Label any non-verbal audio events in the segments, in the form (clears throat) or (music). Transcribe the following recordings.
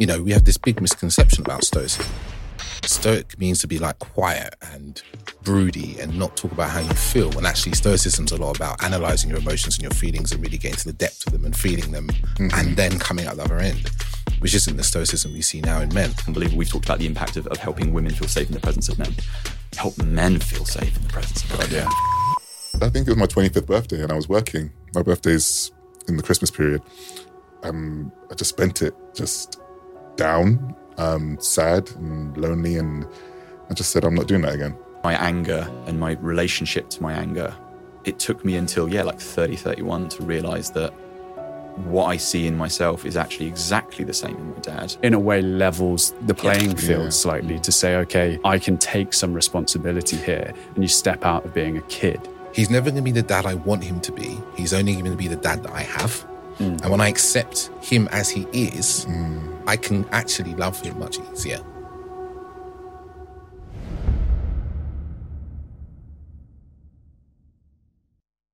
you know, we have this big misconception about stoicism. Stoic means to be like quiet and broody and not talk about how you feel. When actually, stoicism's a lot about analyzing your emotions and your feelings and really getting to the depth of them and feeling them mm-hmm. and then coming out the other end, which isn't the stoicism we see now in men. Unbelievable. We've talked about the impact of, of helping women feel safe in the presence of men. Help men feel safe in the presence of men. Yeah. I think it was my 25th birthday and I was working. My birthday's in the Christmas period. Um, I just spent it just down, um, sad and lonely. And I just said, I'm not doing that again. My anger and my relationship to my anger, it took me until, yeah, like 30, 31 to realize that what I see in myself is actually exactly the same in my dad. In a way, levels the playing field yeah. slightly to say, okay, I can take some responsibility here. And you step out of being a kid. He's never going to be the dad I want him to be. He's only going to be the dad that I have. Mm. And when I accept him as he is, mm. I can actually love him much easier.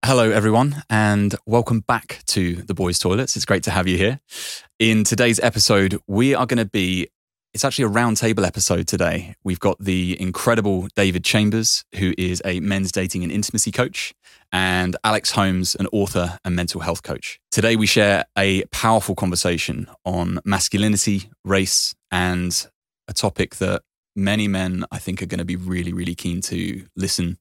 Hello, everyone, and welcome back to the Boys Toilets. It's great to have you here. In today's episode, we are going to be it's actually a roundtable episode today. We've got the incredible David Chambers, who is a men's dating and intimacy coach, and Alex Holmes, an author and mental health coach. Today, we share a powerful conversation on masculinity, race, and a topic that many men, I think, are going to be really, really keen to listen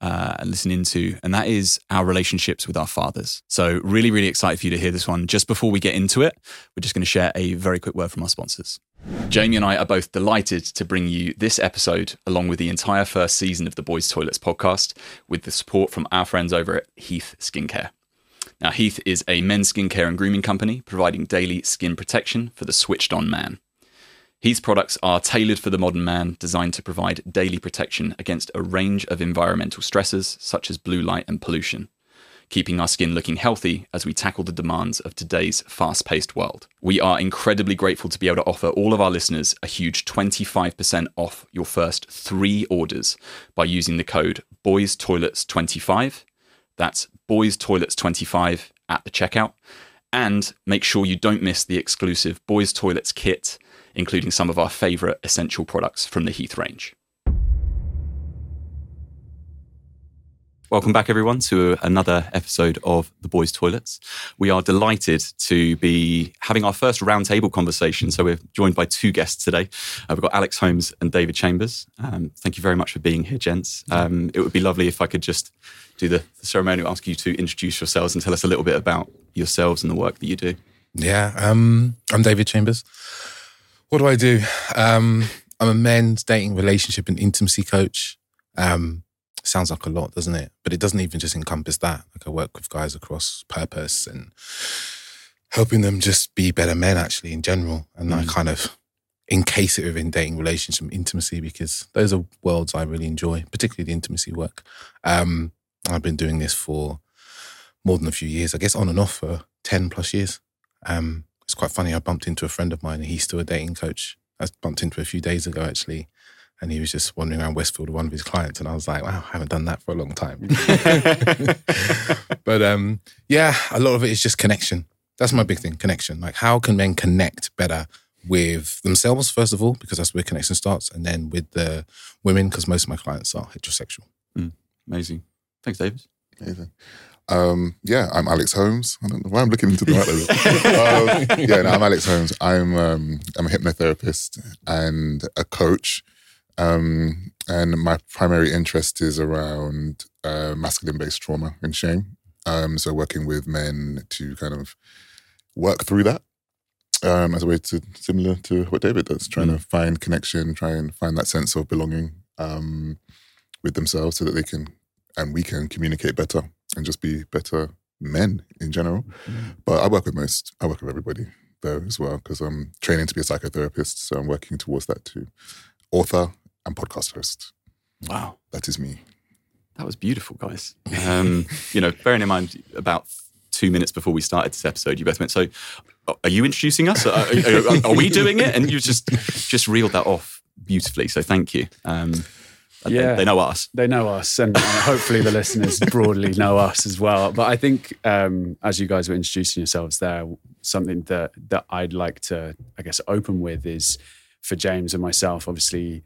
uh, and listen into, and that is our relationships with our fathers. So, really, really excited for you to hear this one. Just before we get into it, we're just going to share a very quick word from our sponsors. Jamie and I are both delighted to bring you this episode, along with the entire first season of the Boys Toilets podcast, with the support from our friends over at Heath Skincare. Now, Heath is a men's skincare and grooming company providing daily skin protection for the switched on man. Heath's products are tailored for the modern man, designed to provide daily protection against a range of environmental stresses such as blue light and pollution keeping our skin looking healthy as we tackle the demands of today's fast paced world. We are incredibly grateful to be able to offer all of our listeners a huge 25% off your first three orders by using the code BOYSTOILETS25. That's BOYSTOILETS25 at the checkout. And make sure you don't miss the exclusive Boys Toilets kit, including some of our favourite essential products from the Heath range. Welcome back, everyone, to another episode of The Boys Toilets. We are delighted to be having our first roundtable conversation. So, we're joined by two guests today. Uh, we've got Alex Holmes and David Chambers. Um, thank you very much for being here, gents. Um, it would be lovely if I could just do the, the ceremony, ask you to introduce yourselves and tell us a little bit about yourselves and the work that you do. Yeah, um, I'm David Chambers. What do I do? Um, I'm a men's dating, relationship, and intimacy coach. Um, sounds like a lot, doesn't it? But it doesn't even just encompass that. Like I work with guys across purpose and helping them just be better men actually in general. And mm. I kind of encase it within dating, relationship, intimacy, because those are worlds I really enjoy, particularly the intimacy work. Um, I've been doing this for more than a few years, I guess on and off for 10 plus years. Um, it's quite funny. I bumped into a friend of mine and he's still a dating coach. I bumped into a few days ago actually and he was just wandering around Westfield with one of his clients, and I was like, "Wow, I haven't done that for a long time." (laughs) (laughs) but um, yeah, a lot of it is just connection. That's my big thing: connection. Like, how can men connect better with themselves first of all, because that's where connection starts, and then with the women, because most of my clients are heterosexual. Mm, amazing. Thanks, David. Amazing. Um, yeah, I'm Alex Holmes. I don't know why I'm looking into the right (laughs) um, yeah, no, I'm Alex Holmes. I'm um, I'm a hypnotherapist and a coach. Um, and my primary interest is around uh, masculine based trauma and shame. Um, so, working with men to kind of work through that um, as a way to similar to what David does, trying mm. to find connection, try and find that sense of belonging um, with themselves so that they can and we can communicate better and just be better men in general. Mm. But I work with most, I work with everybody though as well because I'm training to be a psychotherapist, so I'm working towards that too. Author, and podcast host. Wow. That is me. That was beautiful, guys. (laughs) Um, you know, bearing in mind about two minutes before we started this episode, you both went, "So, are you introducing us? Are, are, are we doing it?" And you just just reeled that off beautifully. So, thank you. Um, yeah, they, they, know us. They know us, and uh, hopefully the listeners broadly know us as well. But I think, um, as you guys were introducing yourselves there, something that that I'd like to, I guess, open with is for James and myself. Obviously,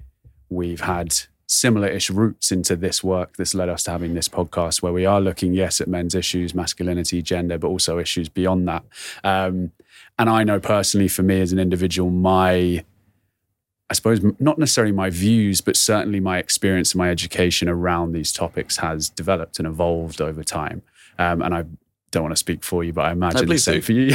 we've had similar-ish roots into this work that's led us to having this podcast, where we are looking, yes, at men's issues, masculinity, gender, but also issues beyond that. Um, and I know personally, for me as an individual, my I suppose not necessarily my views, but certainly my experience and my education around these topics has developed and evolved over time. Um, and I don't want to speak for you, but I imagine no, the same do. for you.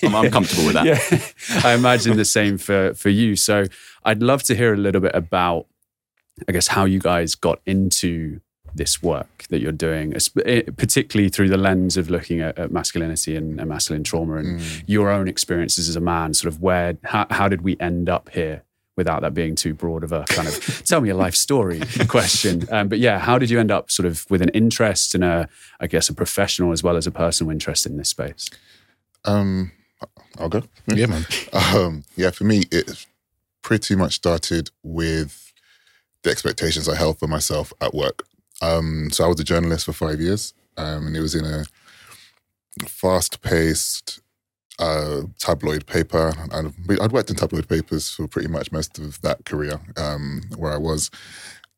(laughs) I'm, I'm comfortable with that. (laughs) Yeah, I imagine the same for for you. So I'd love to hear a little bit about, I guess, how you guys got into this work that you're doing, eh, particularly through the lens of looking at, at masculinity and, and, masculine trauma and mm. your own experiences as a man. Sort of where, how, how did we end up here? without that being too broad of a kind of (laughs) tell me a life story (laughs) question. Um, but yeah, how did you end up sort of with an interest and a, I guess, a professional as well as a personal interest in this space? Um, I'll go. Yeah, (laughs) man. Um, yeah, for me, it pretty much started with the expectations I held for myself at work. Um, so I was a journalist for five years, um, and it was in a fast-paced uh, tabloid paper. And I'd worked in tabloid papers for pretty much most of that career um, where I was.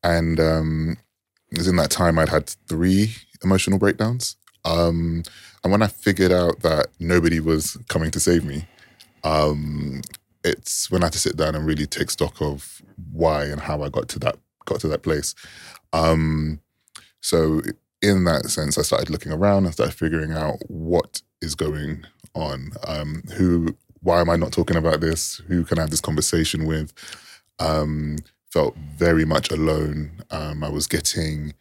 And um, it was in that time I'd had three emotional breakdowns. Um, and when I figured out that nobody was coming to save me, um, it's when I had to sit down and really take stock of why and how I got to that got to that place. Um, so in that sense, I started looking around and started figuring out what is going on? Um, who? Why am I not talking about this? Who can I have this conversation with? Um, felt very much alone. Um, I was getting,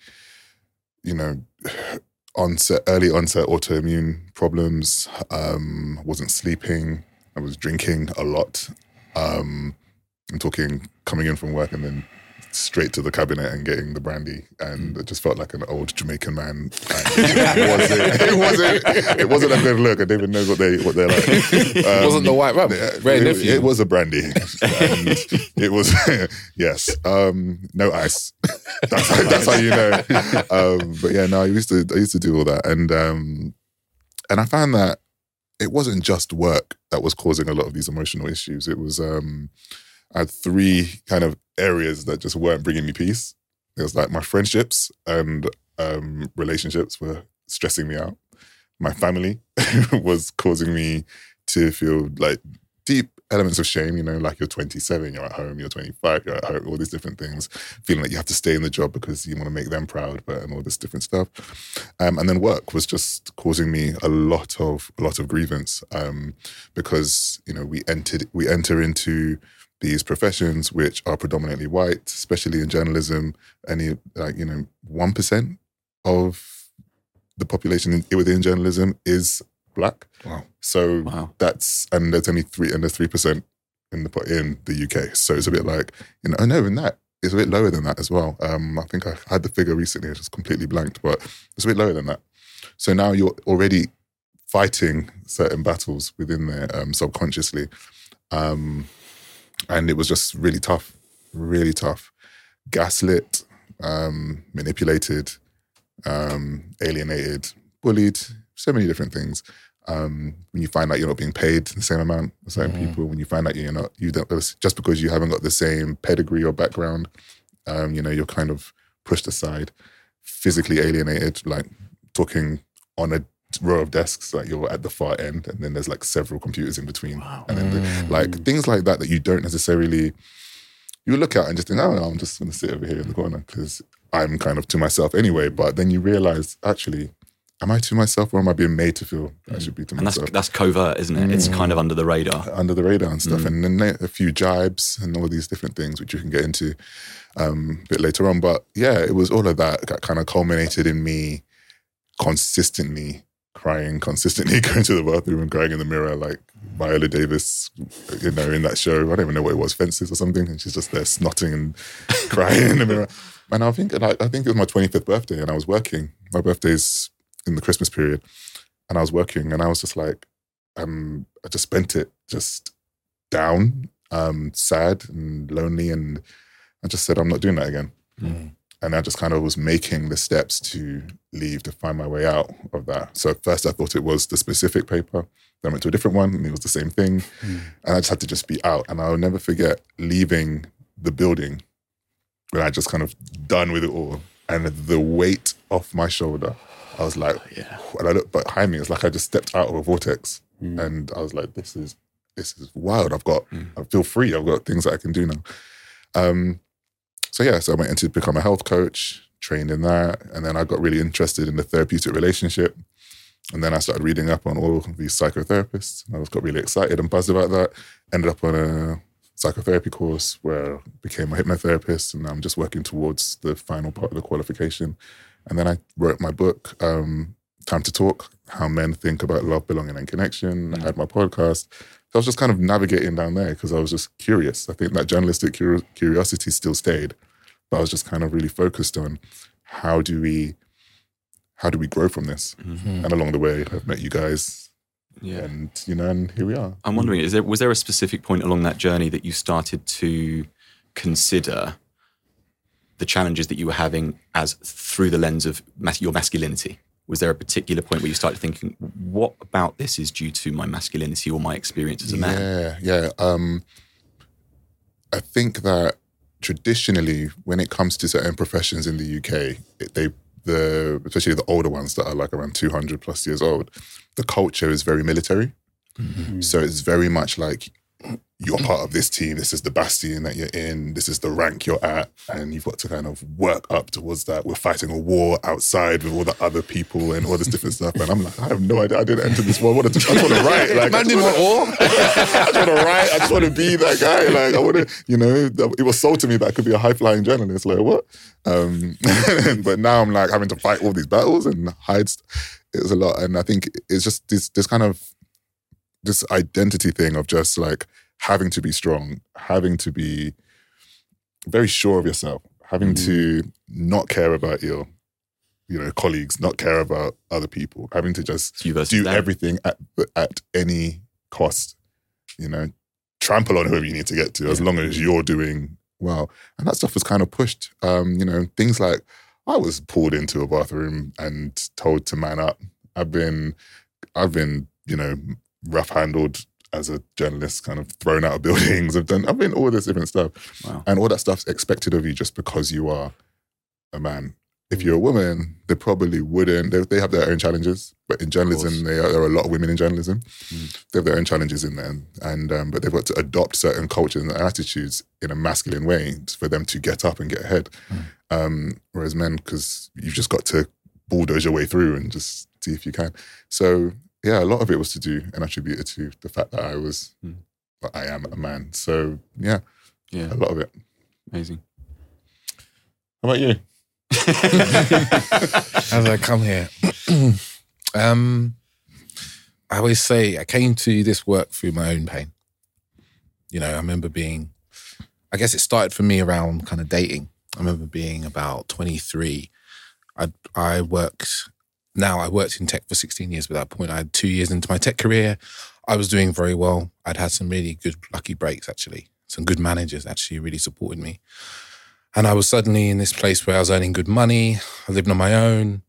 you know, (sighs) onset early onset autoimmune problems. Um, wasn't sleeping. I was drinking a lot. Um, I'm talking coming in from work and then straight to the cabinet and getting the brandy, and it just felt like an old Jamaican man. it, wasn't, (laughs) it wasn't. It wasn't a good look. I didn't even know what they what they're like. Um, (laughs) it wasn't the white rum. It, it, it, was a brandy. (laughs) And it was yes. Um, no ice. That's how, that's how you know. Um, but yeah, no, I used to I used to do all that, and um, and I found that it wasn't just work that was causing a lot of these emotional issues. It was um, I had three kind of areas that just weren't bringing me peace. It was like my friendships and um, relationships were stressing me out. My family (laughs) was causing me to feel like deep elements of shame, you know, like you're 27, you're at home, you're 25, you're at home, all these different things, feeling like you have to stay in the job because you want to make them proud, but and all this different stuff. Um, and then work was just causing me a lot of a lot of grievance um, because you know we entered we enter into these professions which are predominantly white, especially in journalism, any like you know one percent of the population within journalism is black. Wow. So wow. that's and there's only three and there's three percent in the in the UK. So it's a bit like you know, I know in that it's a bit lower than that as well. Um, I think I had the figure recently, it's just completely blanked, but it's a bit lower than that. So now you're already fighting certain battles within there um, subconsciously. Um, and it was just really tough, really tough. Gaslit, um, manipulated, um, alienated, bullied, so many different things. Um, when you find out you're not being paid the same amount as certain mm-hmm. people, when you find out you're not, you don't, just because you haven't got the same pedigree or background, um, you know, you're kind of pushed aside, physically alienated, like talking on a row of desks like you're at the far end and then there's like several computers in between wow. and then mm. the, like things like that that you don't necessarily you look at and just think oh no, i'm just going to sit over here in the corner because i'm kind of to myself anyway but then you realize actually am i to myself or am i being made to feel i should be to and myself that's, that's covert isn't it mm. it's kind of under the radar under the radar and stuff mm. and then a few jibes and all these different things which you can get into um, a bit later on but yeah it was all of that that kind of culminated in me consistently crying consistently, (laughs) going to the bathroom and crying in the mirror like Viola Davis, you know, in that show. I don't even know what it was, Fences or something, and she's just there snotting and (laughs) crying in the mirror. And I think, I think it was my 25th birthday, and I was working. My birthday's in the Christmas period, and I was working, and I was just like, um, I just spent it just down, um, sad and lonely, and I just said, I'm not doing that again. Mm. and I just kind of was making the steps to leave to find my way out of that. So at first I thought it was the specific paper. Then I went to a different one and it was the same thing. Hmm. And I just had to just be out. And I'll never forget leaving the building when I just kind of done with it all. And the weight off my shoulder, I was like, Yeah. and I looked behind me, it's like I just stepped out of a vortex. Mm. And I was like, this is this is wild. I've got I feel free. I've got things that I can do now. Um so yeah, so I went into become a health coach, trained in that, and then I got really interested in the therapeutic relationship. And then I started reading up on all of these psychotherapists. And I was got really excited and buzzed about that. Ended up on a psychotherapy course where I became a hypnotherapist, and I'm just working towards the final part of the qualification. And then I wrote my book, um, Time to Talk: How Men Think About Love, Belonging, and Connection. I had my podcast. So I was just kind of navigating down there because I was just curious. I think that journalistic curi- curiosity still stayed, but I was just kind of really focused on how do we how do we grow from this? And along the way, I've met you guys, Yeah. and you know, and here we are. I'm wondering, is there was there a specific point along that journey that you started to consider the challenges that you were having as through the lens of mas- your masculinity? Was there a particular point where you started thinking, what about this is due to my masculinity or my experience as a man? Yeah, yeah. Um, I think that traditionally, when it comes to certain professions in the UK, it, they the especially the older ones that are like around two hundred plus years old, the culture is very military. So it's very much like you're part of this team. This is the bastion that you're in. This is the rank you're at, and you've got to kind of work up towards that. We're fighting a war outside with all the other people and all this different stuff. And I'm like, I have no idea. I didn't enter this war. I, wanted to, I just want to write. Like, I Man didn't want (laughs) war. I just want to write. I just want to be that guy. Like I want to, you know, it was sold to me that I could be a high flying journalist. Like what? Um, (laughs) but now I'm like having to fight all these battles and hide. st- It was a lot, and I think it's just this this kind of this identity thing of just like having to be strong, having to be very sure of yourself, having to not care about your you know colleagues, not care about other people, having to just It's you versus do them. everything at at any cost. You know, trample on whoever you need to get to, as long as you're doing well. And that stuff was kind of pushed. Um, you know, things like I was pulled into a bathroom and told to man up. I've been, I've been, you know, rough handled as a journalist, kind of thrown out of (laughs) buildings. I've done, I've been all this different stuff, Wow. and all that stuff's expected of you just because you are a man. If you're a woman, they probably wouldn't. They, they have their own challenges, but in journalism, they are, there are a lot of women in journalism. They have their own challenges in there, and um, but they've got to adopt certain cultures and attitudes in a masculine way for them to get up and get ahead. Um, whereas men, because you've just got to bulldoze your way through and just see if you can. So yeah, a lot of it was to do and attributed to the fact that I was, Mm. that I am a man. So yeah, Yeah, a lot of it. amazing. How about you? (laughs) How did I come here? (clears throat) um, I always say I came to this work through my own pain. You know, I remember being, I guess it started for me around kind of dating. I remember being about 23. I I worked, now I worked in tech for 16 years, at that point I had two years into my tech career. I was doing very well. I'd had some really good, lucky breaks actually. Some good managers actually really supported me. And I was suddenly in this place where I was earning good money. I lived on my own.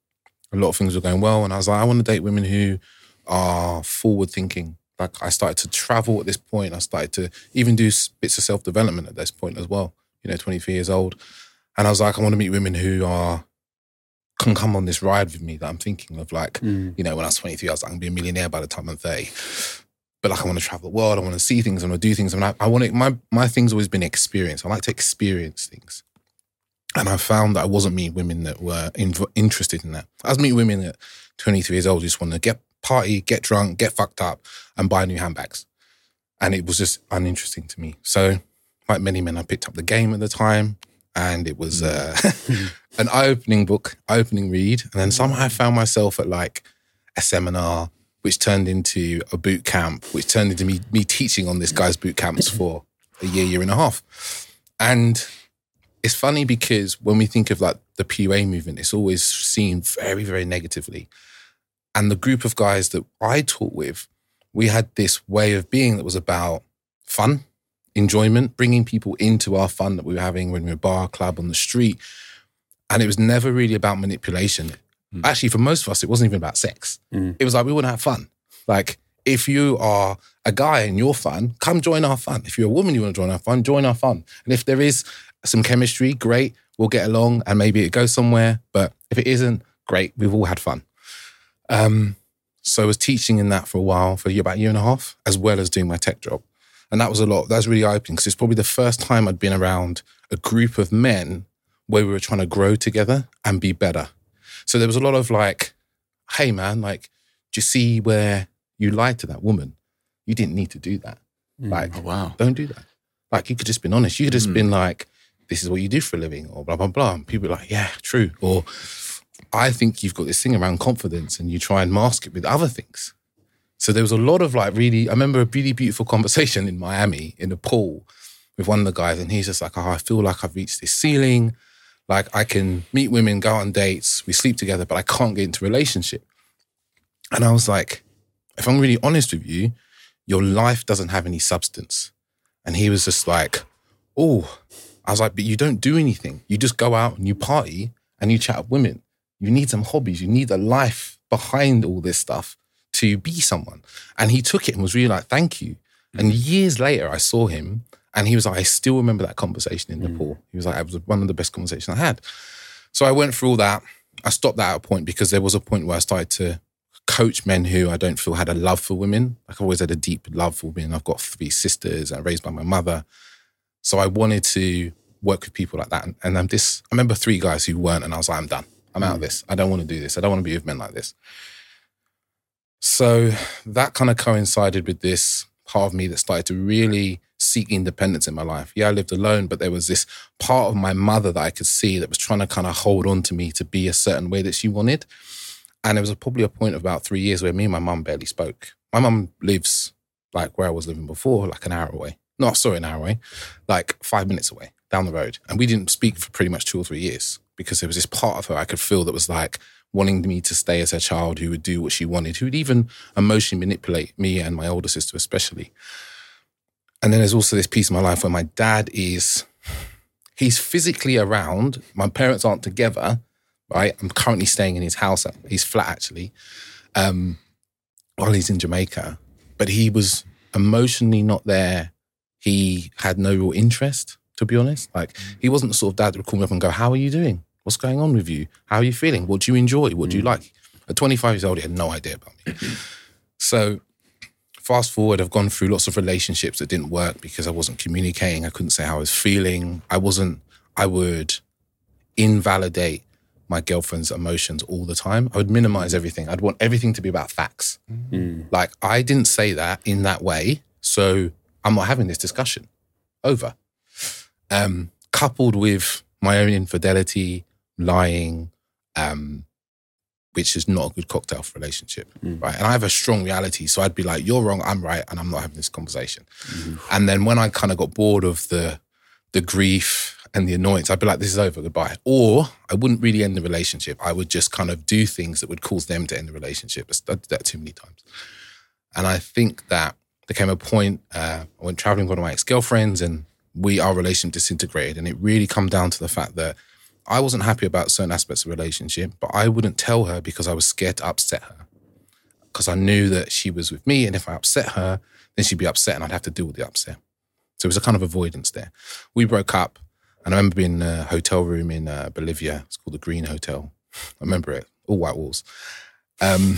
A lot of things were going well. And I was like, I want to date women who are forward thinking. Like I started to travel at this point. I started to even do bits of self development at this point as well. You know, 23 years old. And I was like, I want to meet women who are can come on this ride with me that I'm thinking of. Like, mm. you know, when I was 23, I was like, I'm gonna be a millionaire by the time I'm 30. But like, I want to travel the world. I want to see things. I want to do things. And I, I want to, my, my thing's always been experience. I like to experience things. And I found that I wasn't meeting women that were inv- interested in that. I was meeting women at 23 years old who just want to get party, get drunk, get fucked up, and buy new handbags. And it was just uninteresting to me. So, like many men, I picked up the game at the time, and it was uh, (laughs) an eye-opening book, eye-opening read. And then somehow I found myself at like a seminar, which turned into a boot camp, which turned into me me teaching on this guy's boot camps for (laughs) a year, year and a half. And it's funny because when we think of like the PUA movement, it's always seen very, very negatively. And the group of guys that I taught with, we had this way of being that was about fun, enjoyment, bringing people into our fun that we were having when we were bar, club, on the street. And it was never really about manipulation. Mm. Actually, for most of us, it wasn't even about sex. Mm. It was like we want to have fun. Like if you are a guy and you're fun, come join our fun. If you're a woman, you want to join our fun, join our fun. And if there is some chemistry, great, we'll get along and maybe it goes somewhere. But if it isn't, great, we've all had fun. Um, so I was teaching in that for a while, for about a year and a half, as well as doing my tech job. And that was a lot. That was really eye opening because it's probably the first time I'd been around a group of men where we were trying to grow together and be better. So there was a lot of like, hey man, like, do you see where you lied to that woman? You didn't need to do that. Like, Oh, wow. don't do that. Like, you could just been honest. You could just Mm. been like, this is what you do for a living, or blah, blah, blah. And people are like, yeah, true. Or I think you've got this thing around confidence and you try and mask it with other things. So there was a lot of like really, I remember a really beautiful (laughs) conversation in Miami in a pool with one of the guys, and he's just like, oh, I feel like I've reached this ceiling. Like I can meet women, go on dates, we sleep together, but I can't get into relationship. And I was like, if I'm really honest with you, your life doesn't have any substance. And he was just like, oh, I was like, but you don't do anything. You just go out and you party and you chat with women. You need some hobbies. You need a life behind all this stuff to be someone. And he took it and was really like, thank you. And mm-hmm. years later, I saw him and he was like, I still remember that conversation in the pool. Mm. He was like, it was one of the best conversations I had. So I went through all that. I stopped that at a point because there was a point where I started to coach men who I don't feel had a love for women. Like I've always had a deep love for women. I've got three sisters and raised by my mother. So I wanted to work with people like that. And, and I'm this, I remember three guys who weren't, and I was like, I'm done. I'm out of mm. this. I don't want to do this. I don't want to be with men like this. So that kind of coincided with this part of me that started to really seek independence in my life. Yeah, I lived alone, but there was this part of my mother that I could see that was trying to kind of hold on to me to be a certain way that she wanted. And there was probably a point of about three years where me and my mum barely spoke. My mum lives like where I was living before, like an hour away. No, sorry, an hour away, like five minutes away down the road. And we didn't speak for pretty much two or three years because there was this part of her I could feel that was like wanting me to stay as her child who would do what she wanted, who would even emotionally manipulate me and my older sister, especially. And then there's also this piece of my life where my dad is, he's physically around. My parents aren't together, right? I'm currently staying in his house, his flat actually, um, while he's in Jamaica. But he was emotionally not there. He had no real interest, to be honest. Like he wasn't the sort of dad that would call me up and go, How are you doing? What's going on with you? How are you feeling? What do you enjoy? What do you like? At 25 years old, he had no idea about me. (clears throat) so fast forward, I've gone through lots of relationships that didn't work because I wasn't communicating. I couldn't say how I was feeling. I wasn't, I would invalidate my girlfriend's emotions all the time. I would minimize everything. I'd want everything to be about facts. Like, I didn't say that in that way. So I'm not having this discussion. Over. Um, coupled with my own infidelity, lying, um, which is not a good cocktail for a relationship, right? And I have a strong reality, so I'd be like, "You're wrong, I'm right," and I'm not having this conversation. And then when I kind of got bored of the the grief and the annoyance, I'd be like, "This is over, goodbye." Or I wouldn't really end the relationship. I would just kind of do things that would cause them to end the relationship. I did that too many times, and I think that there came a point. Uh, I went traveling with one of my ex girlfriends, and we our relationship disintegrated, and it really come down to the fact that I wasn't happy about certain aspects of the relationship, but I wouldn't tell her because I was scared to upset her. Because I knew that she was with me, and if I upset her, then she'd be upset and I'd have to deal with the upset. So it was a kind of avoidance there. We broke up, and I remember being in a hotel room in uh, Bolivia. It's called the Green Hotel. I remember it, all white walls. Um,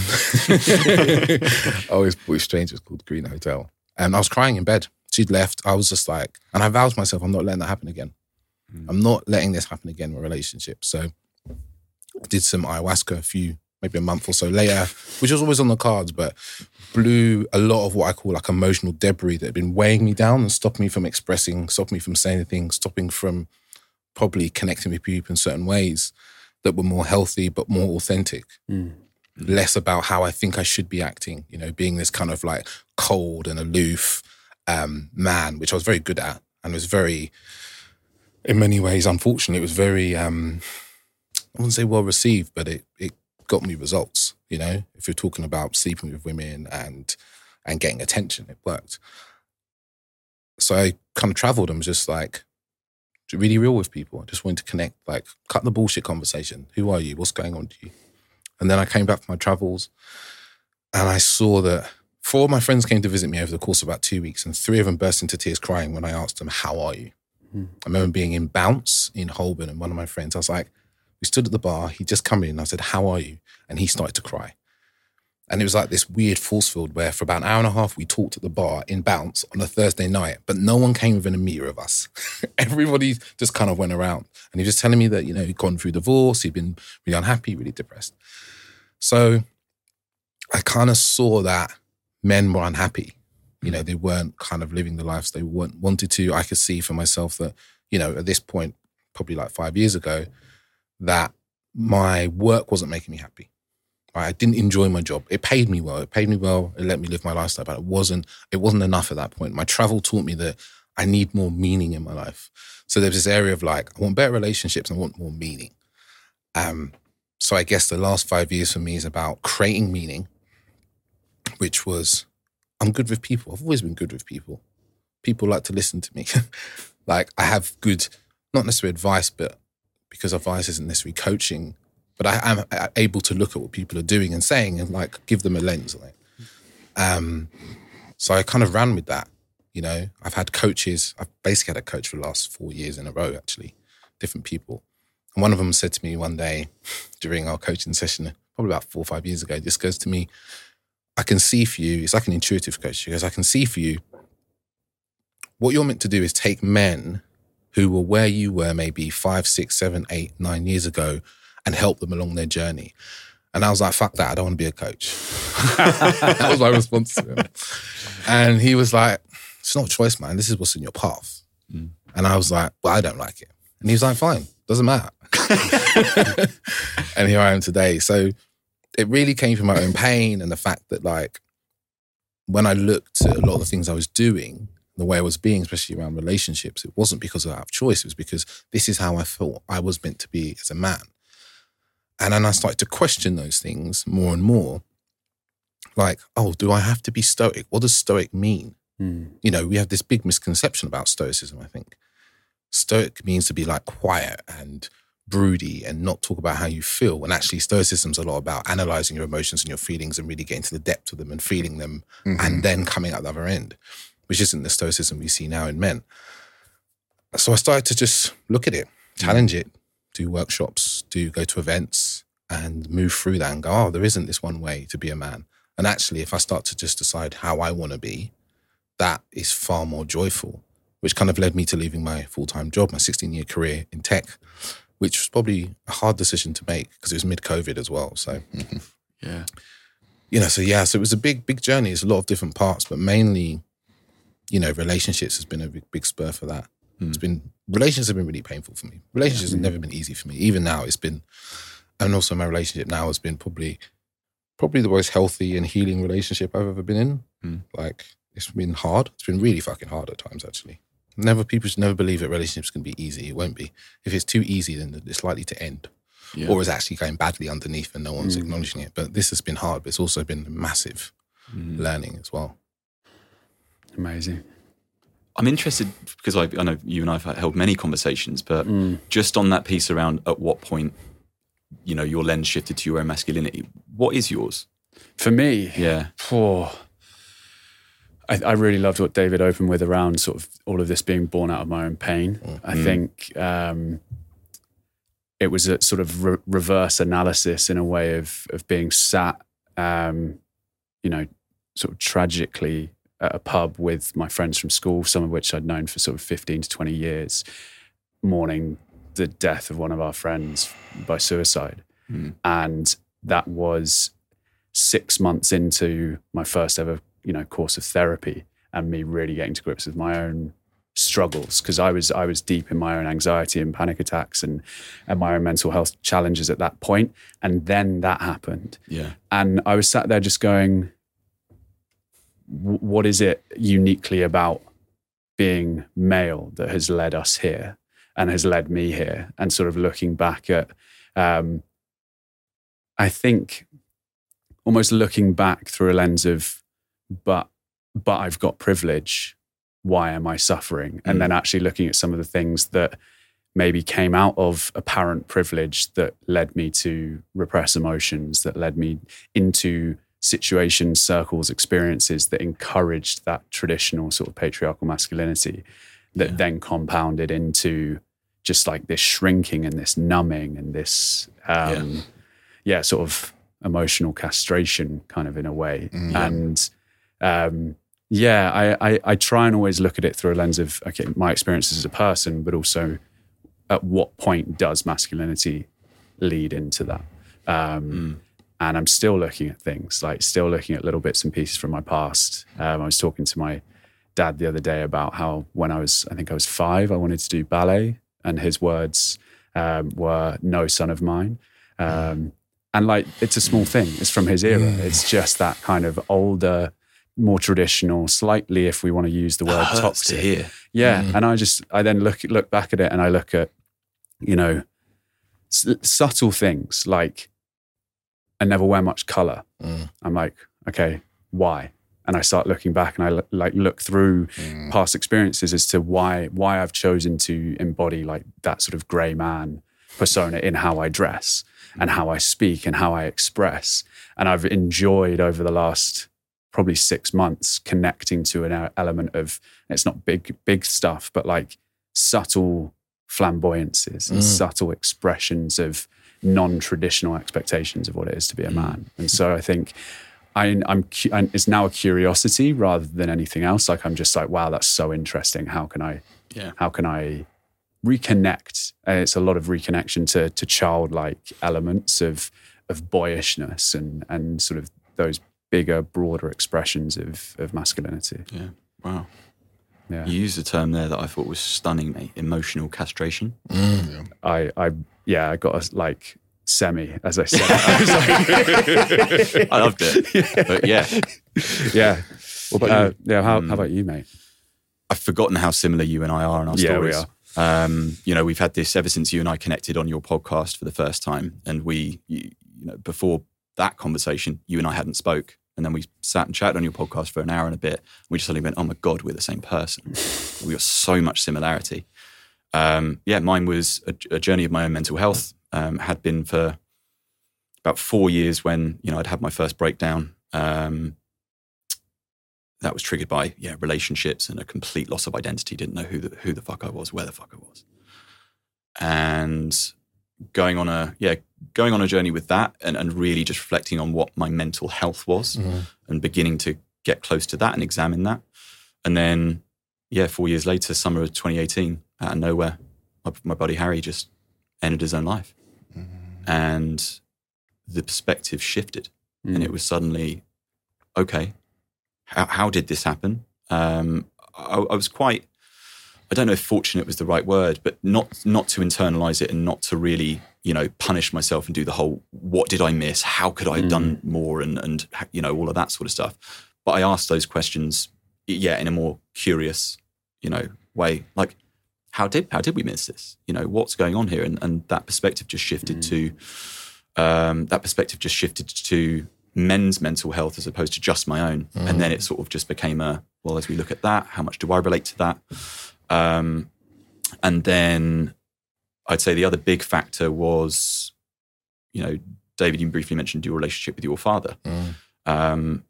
I (laughs) always thought it was strange. It was called Green Hotel. And I was crying in bed. She'd left. I was just like, and I vowed to myself, I'm not letting that happen again. I'm not letting this happen again in a relationship. So I did some ayahuasca a few, maybe a month or so later, which was always on the cards, but blew a lot of what I call like emotional debris that had been weighing me down and stopped me from expressing, stopped me from saying things, stopping from probably connecting with people in certain ways that were more healthy but more authentic. Less about how I think I should be acting, you know, being this kind of like cold and aloof um, man, which I was very good at and was very, in many ways, unfortunately, it was very, um, I wouldn't say well received, but it, it got me results, you know, if you're talking about sleeping with women and, and getting attention, it worked. So I kind of traveled and was just like, really real with people. I just wanted to connect, like cut the bullshit conversation. Who are you? What's going on to you? And then I came back from my travels and I saw that four of my friends came to visit me over the course of about two weeks, and three of them burst into tears crying when I asked them, How are you? I remember being in Bounce in Holborn, and one of my friends, I was like, We stood at the bar, he just come in, I said, How are you? And he started to cry. And it was like this weird force field where for about an hour and a half we talked at the bar in Bounce on a Thursday night, but no one came within a meter of us. (laughs) Everybody just kind of went around. And he was telling me that, you know, he'd gone through divorce, he'd been really unhappy, really depressed. So I kind of saw that men were unhappy. You know, they weren't kind of living the lives they want, wanted to. I could see for myself that, you know, at this point, probably like five years ago, that my work wasn't making me happy. I didn't enjoy my job. It paid me well. It paid me well. It let me live my lifestyle, but it wasn't. It wasn't enough at that point. My travel taught me that I need more meaning in my life. So there's this area of like, I want better relationships I want more meaning. Um, so I guess the last five years for me is about creating meaning, which was I'm good with people. I've always been good with people. People like to listen to me. (laughs) like I have good, not necessarily advice, but because advice isn't necessarily coaching, but I am able to look at what people are doing and saying and like give them a lens. Like, um, so I kind of ran with that. You know, I've had coaches. I've basically had a coach for the last four years in a row, actually, different people. And one of them said to me one day (laughs) during our coaching session, probably about four or five years ago, this goes to me, I can see for you, it's like an intuitive coach. She goes, I can see for you, what you're meant to do is take men who were where you were maybe five, six, seven, eight, nine years ago and help them along their journey. And I was like, fuck that, I don't want to be a coach. (laughs) that was my response to him. And he was like, it's not a choice, man. This is what's in your path. Mm. And I was like, well, I don't like it. And he was like, fine, doesn't matter. (laughs) and here I am today. So it really came from my own pain and the fact that, like, when I looked at a lot of the things I was doing, the way I was being, especially around relationships, it wasn't because I have choice. It was because this is how I thought I was meant to be as a man. And then I started to question those things more and more. Like, oh, do I have to be stoic? What does stoic mean? Mm. You know, we have this big misconception about stoicism, I think. Stoic means to be like quiet and broody and not talk about how you feel. And actually, stoicism's a lot about analyzing your emotions and your feelings and really getting to the depth of them and feeling them Mhm. and then coming out the other end, which isn't the stoicism we see now in men. So I started to just look at it, challenge it, do workshops, do go to events and move through that and go, oh, there isn't this one way to be a man. And actually, if I start to just decide how I want to be, that is far more joyful, which kind of led me to leaving my full time job, my 16 year career in tech, which was probably a hard decision to make because it was mid COVID as well. So, (laughs) Yeah. you know, so yeah, so it was a big, big journey. It's a lot of different parts, but mainly, you know, relationships has been a big, big spur for that. It's been, relationships have been really painful for me. Relationships have never been easy for me. Even now, it's been, and also my relationship now has been probably, probably the most healthy and healing relationship I've ever been in. Mm. Like, it's been hard. It's been really fucking hard at times, actually. Never, people should never believe that relationships can be easy. It won't be. If it's too easy, then it's likely to end Yeah. or is actually going badly underneath and no one's Mm. acknowledging it. But this has been hard, but it's also been massive Mm. learning as well. Amazing. I'm interested because I, I know you and I've held many conversations, but Mm. just on that piece around at what point, you know, your lens shifted to your own masculinity. What is yours? For me, Yeah. Poor. I, I really loved what David opened with around sort of all of this being born out of my own pain. I Mm. think um, it was a sort of re- reverse analysis in a way of of being sat, um, you know, sort of tragically at a pub with my friends from school, some of which I'd known for sort of fifteen to twenty years, mourning the death of one of our friends by suicide, Mm. and that was six months into my first ever you know course of therapy and me really getting to grips with my own struggles because I was I was deep in my own anxiety and panic attacks and and my own mental health challenges at that point and then that happened Yeah. and I was sat there just going what is it uniquely about being male that has led us here and has led me here and sort of looking back at um, I think almost looking back through a lens of but but I've got privilege why am I suffering and Mm. then actually looking at some of the things that maybe came out of apparent privilege that led me to repress emotions, that led me into situations, circles, experiences that encouraged that traditional sort of patriarchal masculinity that Yeah. then compounded into just like this shrinking and this numbing and this um yeah, sort of emotional castration kind of in a way. Mm. And um yeah, I, I I try and always look at it through a lens of okay, my experiences as a person, but also at what point does masculinity lead into that? Um, And I'm still looking at things, like still looking at little bits and pieces from my past. Um, I was talking to my dad the other day about how when I was, I think I was five, I wanted to do ballet, and his words um, were "No son of mine." Um, and like, it's a small thing. It's from his era. It's just that kind of older, more traditional, slightly, if we want to use the word to toxic, hear. yeah, and I just I then look look back at it and I look at you know s- subtle things like I never wear much color. Mm. I'm like, okay, why? And I start looking back and I l- like look through Mm. past experiences as to why why I've chosen to embody like that sort of grey man persona in how I dress and how I speak and how I express. And I've enjoyed over the last probably six months connecting to an element of it's not big big stuff, but like subtle flamboyances and Mm. subtle expressions of non-traditional expectations of what it is to be a man. And so I think I, I'm, it's now a curiosity rather than anything else. Like I'm just like, wow, that's so interesting. How can I, Yeah. how can I reconnect? And it's a lot of reconnection to to childlike elements of of boyishness and and sort of those bigger, broader expressions of of masculinity. Yeah. Wow. Yeah, You used a term there that I thought was stunning, mate. Emotional castration. Mm. I I yeah, I got a like semi as I said. (laughs) I like, (laughs) I loved it. (laughs) But yeah, yeah. What about Uh, you? yeah. How, Mm. how about you, mate? I've forgotten how similar you and I are in our Yeah, we stories. Um, you know, we've had this ever since you and I connected on your podcast for the first time, and we, you, you know, before that conversation, you and I hadn't spoke, and then we sat and chatted on your podcast for an hour and a bit. We just suddenly went, "Oh my god, we're the same person." (laughs) we got so much similarity. Um, yeah, mine was a, a journey of my own mental health. Um, had been for about four years when you know I'd had my first breakdown. Um, that was triggered by yeah relationships and a complete loss of identity. Didn't know who the who the fuck I was, where the fuck I was, and going on a yeah going on a journey with that and, and really just reflecting on what my mental health was Mhm. and beginning to get close to that and examine that, and then yeah four years later, summer of 2018, out of nowhere, my, my buddy Harry just ended his own life, and the perspective shifted and it was suddenly okay how, how did this happen? Um, I, I was quite i don't know if fortunate was the right word but not not to internalize it and not to really you know punish myself and do the whole what did i miss? How could i have done mm. more? and and you know all of that sort of stuff. But i asked those questions yeah in a more curious you know way. Like how did how did we miss this? You know what's going on here? And, and that perspective just shifted mm. to um, that perspective just shifted to men's mental health as opposed to just my own. And then mm. it sort of just became a, well, as we look at that, how much do I relate to that? Um, and then I'd say the other big factor was, you know, David, you briefly mentioned your relationship with your father. Mm. Um,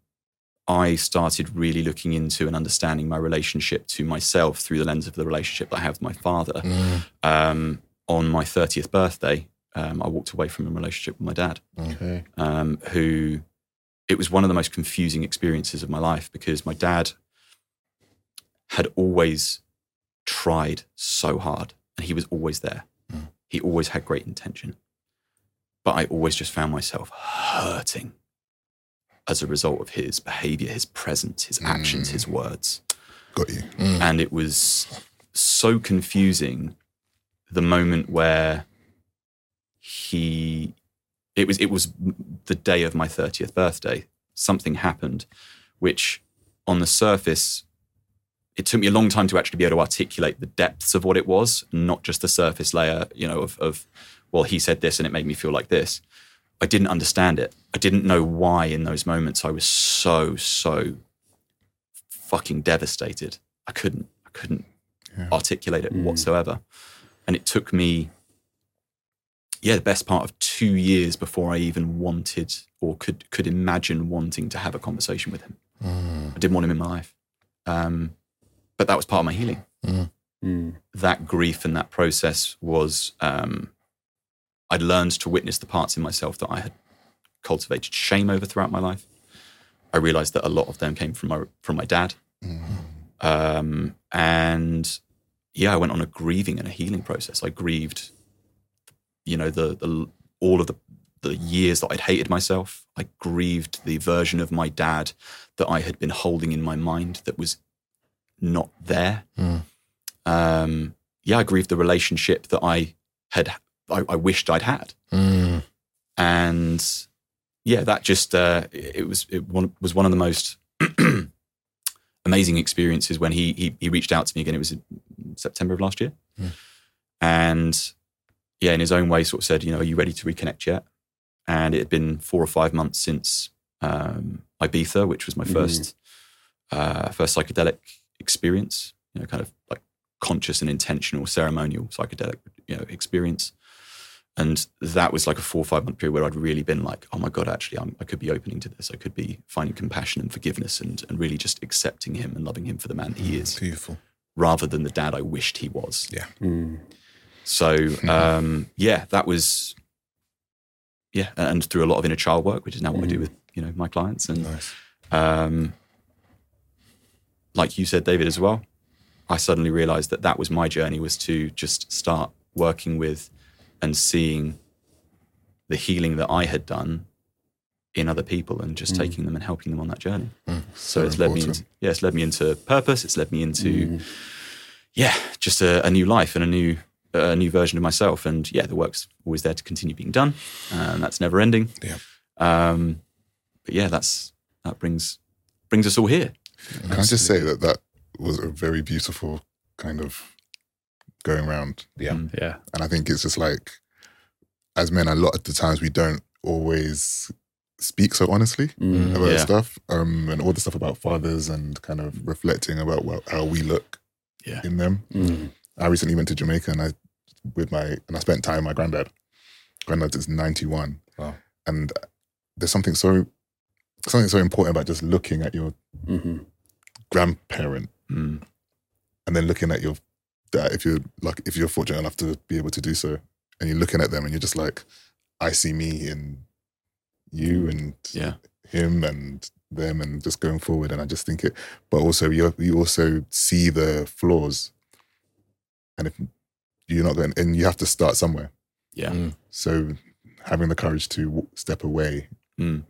I started really looking into and understanding my relationship to myself through the lens of the relationship that I have with my father. Mm. Um, on my 30th birthday, um, I walked away from a relationship with my dad Okay. um, who it was one of the most confusing experiences of my life because my dad had always tried so hard and he was always there. Mm. He always had great intention. But I always just found myself hurting as a result of his behavior, his presence, his actions, Mm. his words Got you. Mm. and it was so confusing the moment where he it was it was the day of my 30th birthday something happened which on the surface it took me a long time to actually be able to articulate the depths of what it was not just the surface layer you know of, of well he said this and it made me feel like this i didn't understand it i didn't know why in those moments i was so so fucking devastated i couldn't i couldn't Yeah. articulate it Mm. whatsoever and it took me, yeah, the best part of two years before I even wanted or could could imagine wanting to have a conversation with him. Mm. I didn't want him in my life, um, but that was part of my healing. Mm. That grief and that process was. Um, I'd learned to witness the parts in myself that I had cultivated shame over throughout my life. I realized that a lot of them came from my from my dad. Um, and yeah, I went on a grieving and a healing process. I grieved, you know, the, the all of the the years that I'd hated myself. I grieved the version of my dad that I had been holding in my mind that was not there. Mm. Um, yeah, I grieved the relationship that I had, I, I wished I'd had Mm. and yeah, that just uh, it was it one, was one of the most (clears throat) amazing experiences when he, he he reached out to me again. It was in September of last year, Mm. and yeah, in his own way, sort of said, you know, are you ready to reconnect yet? And it had been four or five months since um, Ibiza, which was my Mhm. first uh, first psychedelic experience. You know, kind of like conscious and intentional ceremonial psychedelic you know experience and that was like a four or five month period where I'd really been like, oh my God, actually, I'm, I could be opening to this. I could be finding compassion and forgiveness and, and really just accepting him and loving him for the man he is Beautiful. rather than the dad I wished he was. Yeah. Mm. So, um, yeah, that was, yeah, and through a lot of inner child work, which is now what I do Mm. with, you know, my clients. And Nice. um, like you said, David, as well, I suddenly realized that that was my journey was to just start working with and seeing the healing that I had done in other people and just Mm. taking them and helping them on that journey. Mm. So, it's led me into, yeah, it's led me into purpose. It's led me into, Mm. yeah, just a, a new life and a new, a new version of myself. And yeah, the work's always there to continue being done. And that's never ending. Yeah. Um, but yeah, that's, that brings, brings us all here. Can I just say that that was a very beautiful kind of going round? Yeah. Mm. Yeah. And I think it's just like, as men, a lot of the times we don't always speak so honestly Mm. about Yeah. stuff, um, and all the stuff about fathers and kind of reflecting about well, how we look Yeah. in them. Mm. I recently went to Jamaica and I with my and I spent time with my granddad. Granddad is ninety one. Wow. And there's something so something so important about just looking at your Mhm. Grandparent Mm. and then looking at your dad if you're like if you're fortunate enough to be able to do so and you're looking at them and you're just like i see me in you and Yeah. him and them and just going forward and i just think it but also you you also see the flaws and if you're not going and you have to start somewhere Yeah. Mm. so having the courage to w- step away Mm.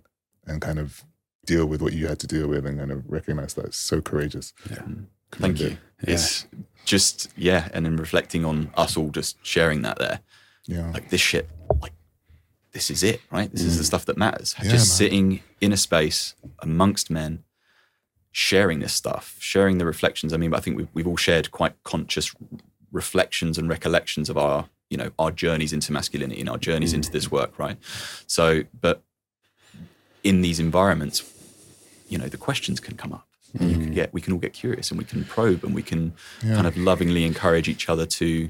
and kind of deal with what you had to deal with and kind of recognize that it's so courageous Yeah. Mm. Thank you. it. It's just yeah, and then reflecting on us all just sharing that there, yeah like this shit, like this is it, right? This is the mm. stuff that matters. Yeah, just man. sitting in a space amongst men, sharing this stuff, sharing the reflections. I mean, I think we've we've all shared quite conscious reflections and recollections of our you know our journeys into masculinity and our journeys mm. into this work, right? So, but in these environments, you know, the questions can come up. And you can get, we can all get curious, and we can probe, and we can Yeah. kind of lovingly encourage each other to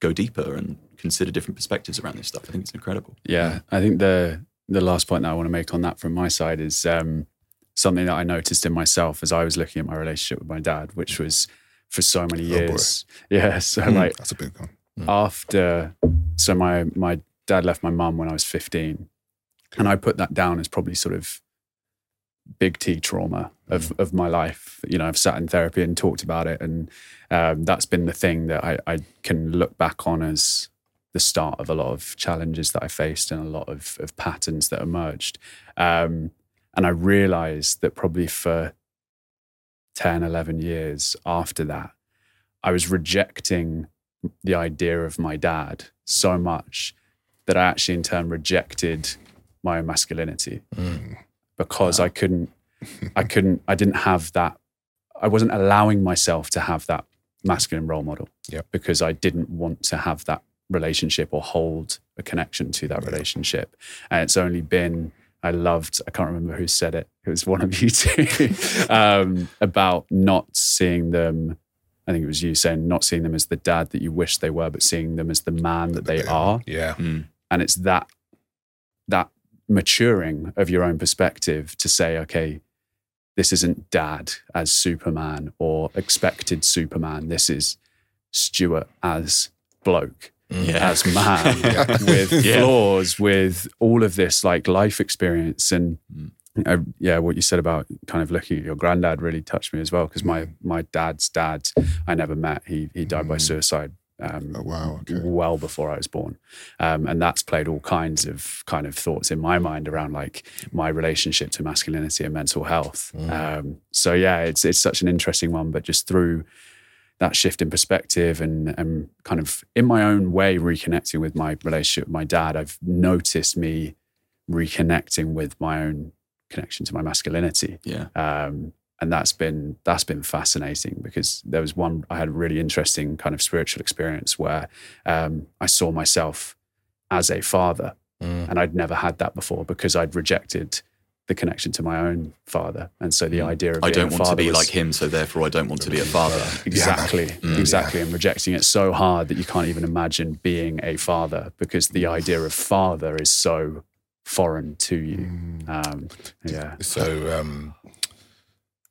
go deeper and consider different perspectives around this stuff. I think it's incredible. Yeah, I think the the last point that I want to make on that from my side is um, something that I noticed in myself as I was looking at my relationship with my dad, which was for so many Oh, years. yeah, (laughs) so Hmm. like that's a big one after, so my my dad left my mum when I was fifteen, and I put that down as probably sort of big T trauma of of my life. You know, I've sat in therapy and talked about it, and um, that's been the thing that I, I can look back on as the start of a lot of challenges that I faced and a lot of, of patterns that emerged. Um, and I realized that probably for 10, 11 years after that, I was rejecting the idea of my dad so much that I actually in turn rejected my own masculinity Mm. Because I couldn't, I couldn't, I didn't have that. I wasn't allowing myself to have that masculine role model Yep. because I didn't want to have that relationship or hold a connection to that Yeah. relationship. And it's only been, I loved, I can't remember who said it. It was one of you two (laughs) um, about not seeing them I think it was you saying not seeing them as the dad that you wish they were, but seeing them as the man that they are. Yeah. Mm. And it's that that maturing of your own perspective to say, okay, this isn't dad as Superman or expected Superman. This is Stuart as bloke, Yeah. as man, (laughs) with Yeah. flaws, with all of this like life experience. And Mm. uh, yeah, what you said about kind of looking at your granddad really touched me as well because my my dad's dad I never met. He he died by Mm. suicide. Um, Oh, wow. Okay. well before I was born. Um, and that's played all kinds of kind of thoughts in my mind around like my relationship to masculinity and mental health. Um, so yeah, it's it's such an interesting one, but just through that shift in perspective and and kind of in my own way reconnecting with my relationship with my dad, I've noticed me reconnecting with my own connection to my masculinity Yeah. um, and that's been that's been fascinating because there was one I had a really interesting kind of spiritual experience where um, I saw myself as a father, Mm. and I'd never had that before because I'd rejected the connection to my own father, and so the idea of I don't want to be was- like him, so therefore I don't want to be a father. Exactly, Mm. exactly, and rejecting it so hard that you can't even imagine being a father because the idea of father is so foreign to you. Mm. Um, yeah, so um,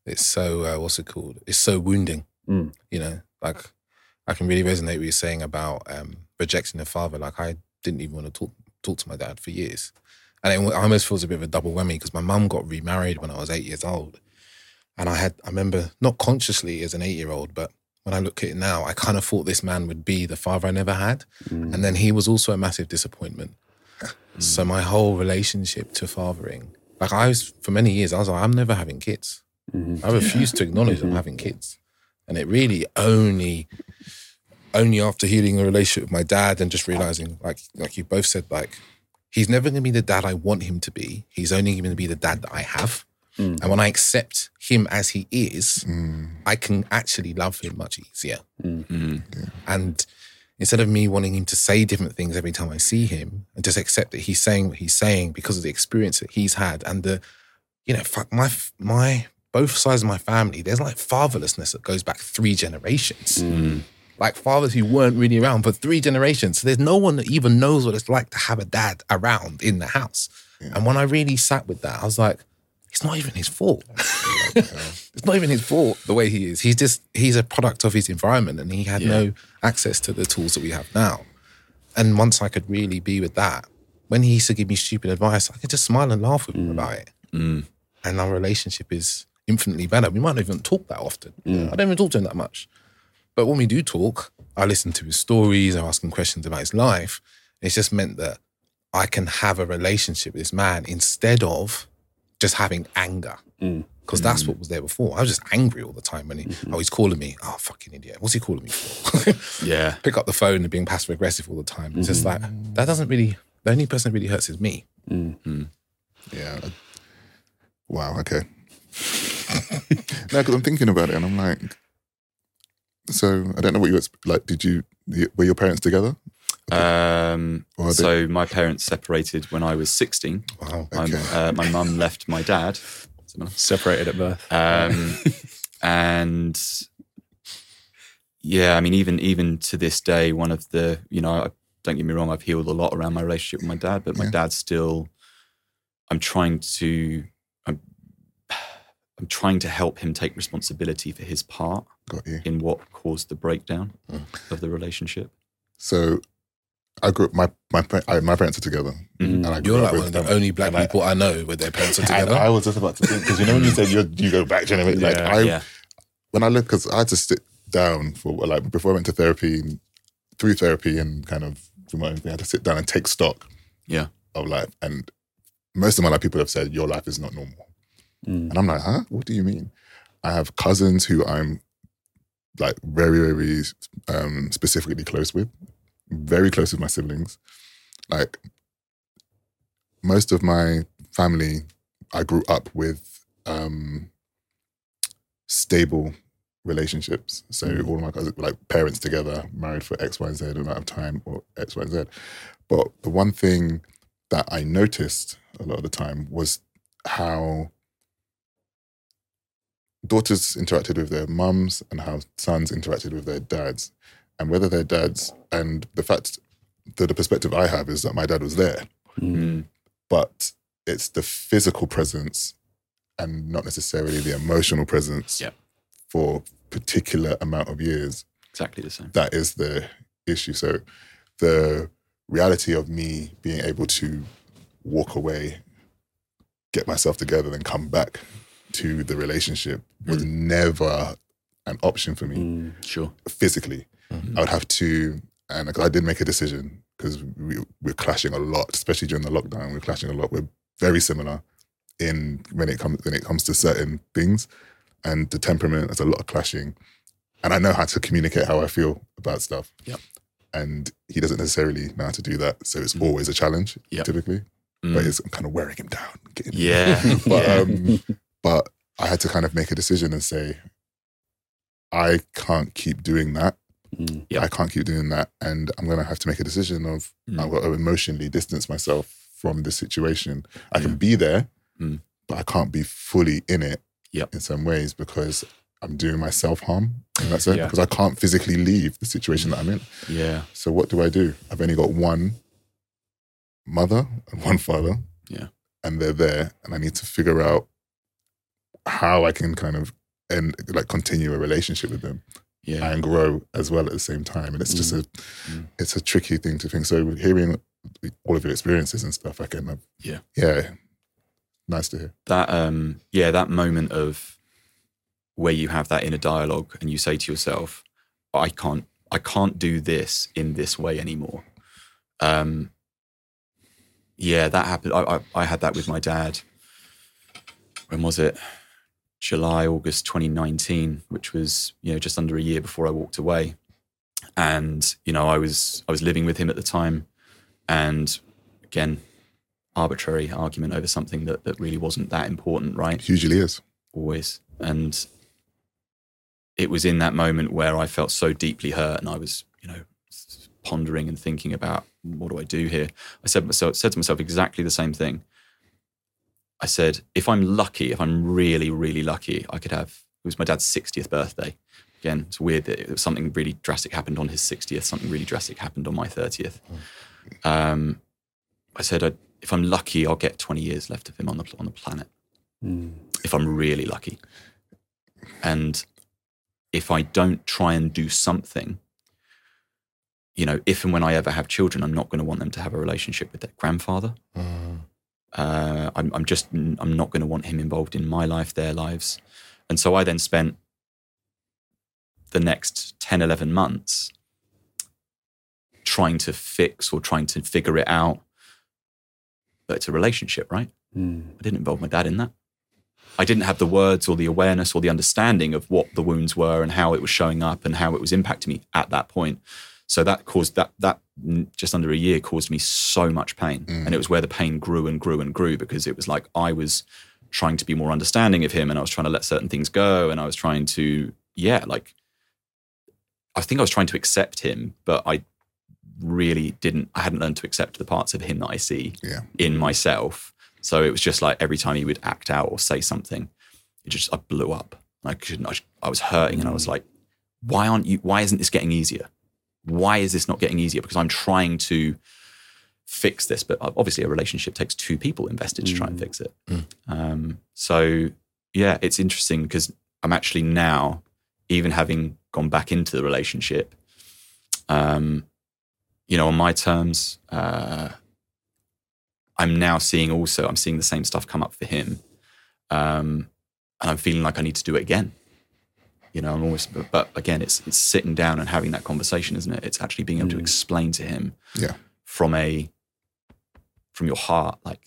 it's so uh, what's it called? It's so wounding. Mm. You know, like I can really resonate with you saying about um, rejecting a father. Like I didn't even want to talk talk to my dad for years, and it almost feels a bit of a double whammy because my mum got remarried when I was eight years old, and I had I remember not consciously as an eight year old, but when I look at it now, I kind of thought this man would be the father I never had, Mm. and then he was also a massive disappointment. So my whole relationship to fathering, like I was for many years, I was like, I'm never having kids. Mhm. I refused to acknowledge I'm having kids, and it really only, only after healing a relationship with my dad and just realizing, like, like you both said, like he's never going to be the dad I want him to be. He's only going to be the dad that I have, Mm. and when I accept him as he is, Mm. I can actually love him much easier. Mm. And instead of me wanting him to say different things every time I see him, and just accept that he's saying what he's saying because of the experience that he's had and the, you know, fuck my my both sides of my family. There's like fatherlessness that goes back three generations. Mm. Like fathers who weren't really around for three generations. So there's no one that even knows what it's like to have a dad around in the house. And when I really sat with that, I was like, it's not even his fault. (laughs) it's not even his fault the way he is. He's just he's a product of his environment and he had Yeah. no access to the tools that we have now. And once I could really be with that, when he used to give me stupid advice, I could just smile and laugh with him about it. Mm. And our relationship is infinitely better. We might not even talk that often. Mm. I don't even talk to him that much. But when we do talk, I listen to his stories, I ask him questions about his life. It's just meant that I can have a relationship with this man instead of just having anger. Mm. Because that's mm. what was there before. I was just angry all the time when he, mm-hmm. oh, he's calling me. Oh, fucking idiot. What's he calling me for? (laughs) Yeah. Pick up the phone and being passive aggressive all the time. It's just mm-hmm. like, that doesn't really, the only person that really hurts is me. Mm. Hmm. Yeah. Wow. Okay. (laughs) no, because I'm thinking about it, and I'm like, so I don't know what you exp- like. Did you were your parents together? Um, they- so my parents separated when I was 16. Wow. My, Okay. uh, my mum (laughs) left my dad. Separated at birth. Um, (laughs) and yeah, I mean, even even to this day, one of the you know, I, don't get me wrong, I've healed a lot around my relationship with my dad, but my Yeah. dad's still. I'm trying to. I'm, I'm trying to help him take responsibility for his part Got you. in what caused the breakdown Mm. of the relationship. So I grew up. My my I, my parents are together, Mhm. and I grew You're up like one with of the only black And I- people I know where their parents are together. I was just about to think because you know when you said you you go back generation, like Yeah, I yeah, when I look because I had to sit down for like before I went to therapy and through therapy and kind of through my own thing, I had to sit down and take stock yeah, of life. And most of my life, people have said your life is not normal, Mm. and I'm like, huh? What do you mean? I have cousins who I'm like very very um, specifically close with, very close with my siblings. Like most of my family, I grew up with um, stable relationships. So all of my cousins, like parents together, married for X, Y, Z amount of time, or X, Y, Z. But the one thing that I noticed a lot of the time was how daughters interacted with their mums and how sons interacted with their dads, and whether their dads and the fact that the perspective I have is that my dad was there, Mm. but it's the physical presence and not necessarily the emotional presence Yep. for particular amount of years Exactly the same. that is the issue. So the reality of me being able to walk away, get myself together, then come back to the relationship was never an option for me Mm. Sure. physically. I would have to, and I did make a decision because we, we're clashing a lot, especially during the lockdown. We're clashing a lot. We're very similar in when it comes when it comes to certain things, and the temperament. There's a lot of clashing, and I know how to communicate how I feel about stuff. Yep. And he doesn't necessarily know how to do that, so it's always a challenge, Yep. typically. Mm. But it's kind of wearing him down. Getting yeah. (laughs) but um, but I had to kind of make a decision and say, I can't keep doing that. Mm. Yeah. I can't keep doing that, and I'm gonna have to make a decision of Mm. I've got to emotionally distance myself from this situation. I can be there, Mm. but I can't be fully in it. Yep. in some ways because I'm doing myself harm in that sense Yeah. because I can't physically leave the situation that I'm in. yeah. So what do I do? I've only got one mother and one father. Yeah. And they're there and I need to figure out how I can kind of and like continue a relationship with them Yeah. and grow as well at the same time. And it's just a Mm. it's a tricky thing to think. So hearing all of your experiences and stuff, I can uh, Yeah. Yeah. Nice to hear. that um yeah that moment of where you have that inner dialogue and you say to yourself i can't i can't do this in this way anymore um yeah that happened i i, I had that with my dad when was it july august 2019 which was you know just under a year before i walked away and you know i was i was living with him at the time and again arbitrary argument over something that, that really wasn't that important, right? It usually is. Always. And it was in that moment where I felt so deeply hurt and I was, you know, pondering and thinking about what do I do here? I said myself said to myself exactly the same thing. I said, if I'm lucky, if I'm really, really lucky, I could have it was my dad's 60th birthday. Again, it's weird that it something really drastic happened on his 60th, something really drastic happened on my 30th. Um, I said, I, if I'm lucky, I'll get 20 years left of him on the on the planet. Mm. If I'm really lucky, and if I don't try and do something, you know, if and when I ever have children, I'm not going to want them to have a relationship with their grandfather. Mm. Uh, I'm, I'm just I'm not going to want him involved in my life, their lives, and so I then spent the next 10, 11 months trying to fix or trying to figure it out. But it's a relationship, right? Mm. I didn't involve my dad in that. I didn't have the words or the awareness or the understanding of what the wounds were and how it was showing up and how it was impacting me at that point. So that caused that that mm, just under a year caused me so much pain, and it was where the pain grew and grew and grew because it was like I was trying to be more understanding of him, and I was trying to let certain things go, and I was trying to yeah, like I think I was trying to accept him, but I really didn't. I hadn't learned to accept the parts of him that I see Yeah. in myself. So it was just like every time he would act out or say something, it just I blew up. I couldn't. I, I was hurting, and I was like, "Why aren't you? Why isn't this getting easier? Why is this not getting easier? Because I'm trying to fix this, but obviously a relationship takes two people invested to try and fix it. Um, so yeah, it's interesting because I'm actually now, even having gone back into the relationship, um, you know, on my terms. Uh, I'm now seeing also, I'm seeing the same stuff come up for him. Um, and I'm feeling like I need to do it again. You know, I'm almost, but, but again, it's, it's sitting down and having that conversation, isn't it? It's actually being able to explain to him Yeah. from a, from your heart, like,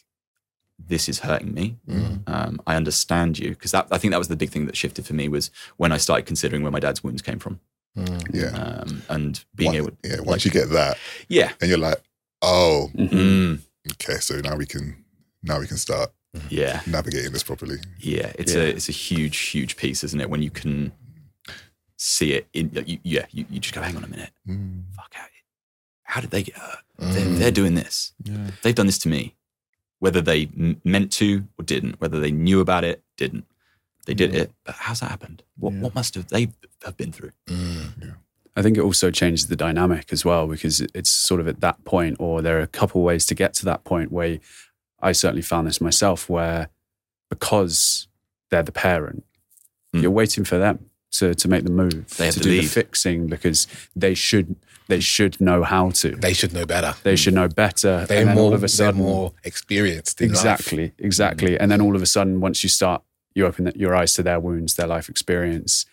this is hurting me. Um, I understand you. Cause that, I think that was the big thing that shifted for me was when I started considering where my dad's wounds came from. Yeah. Um, and being Once- able, yeah. Once like- you get that, yeah. and you're like, oh, Mm, okay, so now we can now we can start yeah. navigating this properly. Yeah, it's Yeah. a it's a huge huge piece, isn't it? When you can see it in you, yeah, you, you just go, hang on a minute, Mm. fuck, how, how did they get hurt? They're, they're doing this. They've done this to me, whether they m- meant to or didn't, whether they knew about it, didn't. they did it. But how's that happened? What what must have they have been through? Mm. I think it also changes the dynamic as well because it's sort of at that point, or there are a couple ways to get to that point where I certainly found this myself, where because they're the parent, Mm. you're waiting for them to to make the move, They have to to do the fixing because they should they should know how to. They should know better. They should know better. They're and more. all of a they're sudden, more experienced. In life. exactly, exactly. And then all of a sudden, once you start, you open the, your eyes to their wounds, their life experience.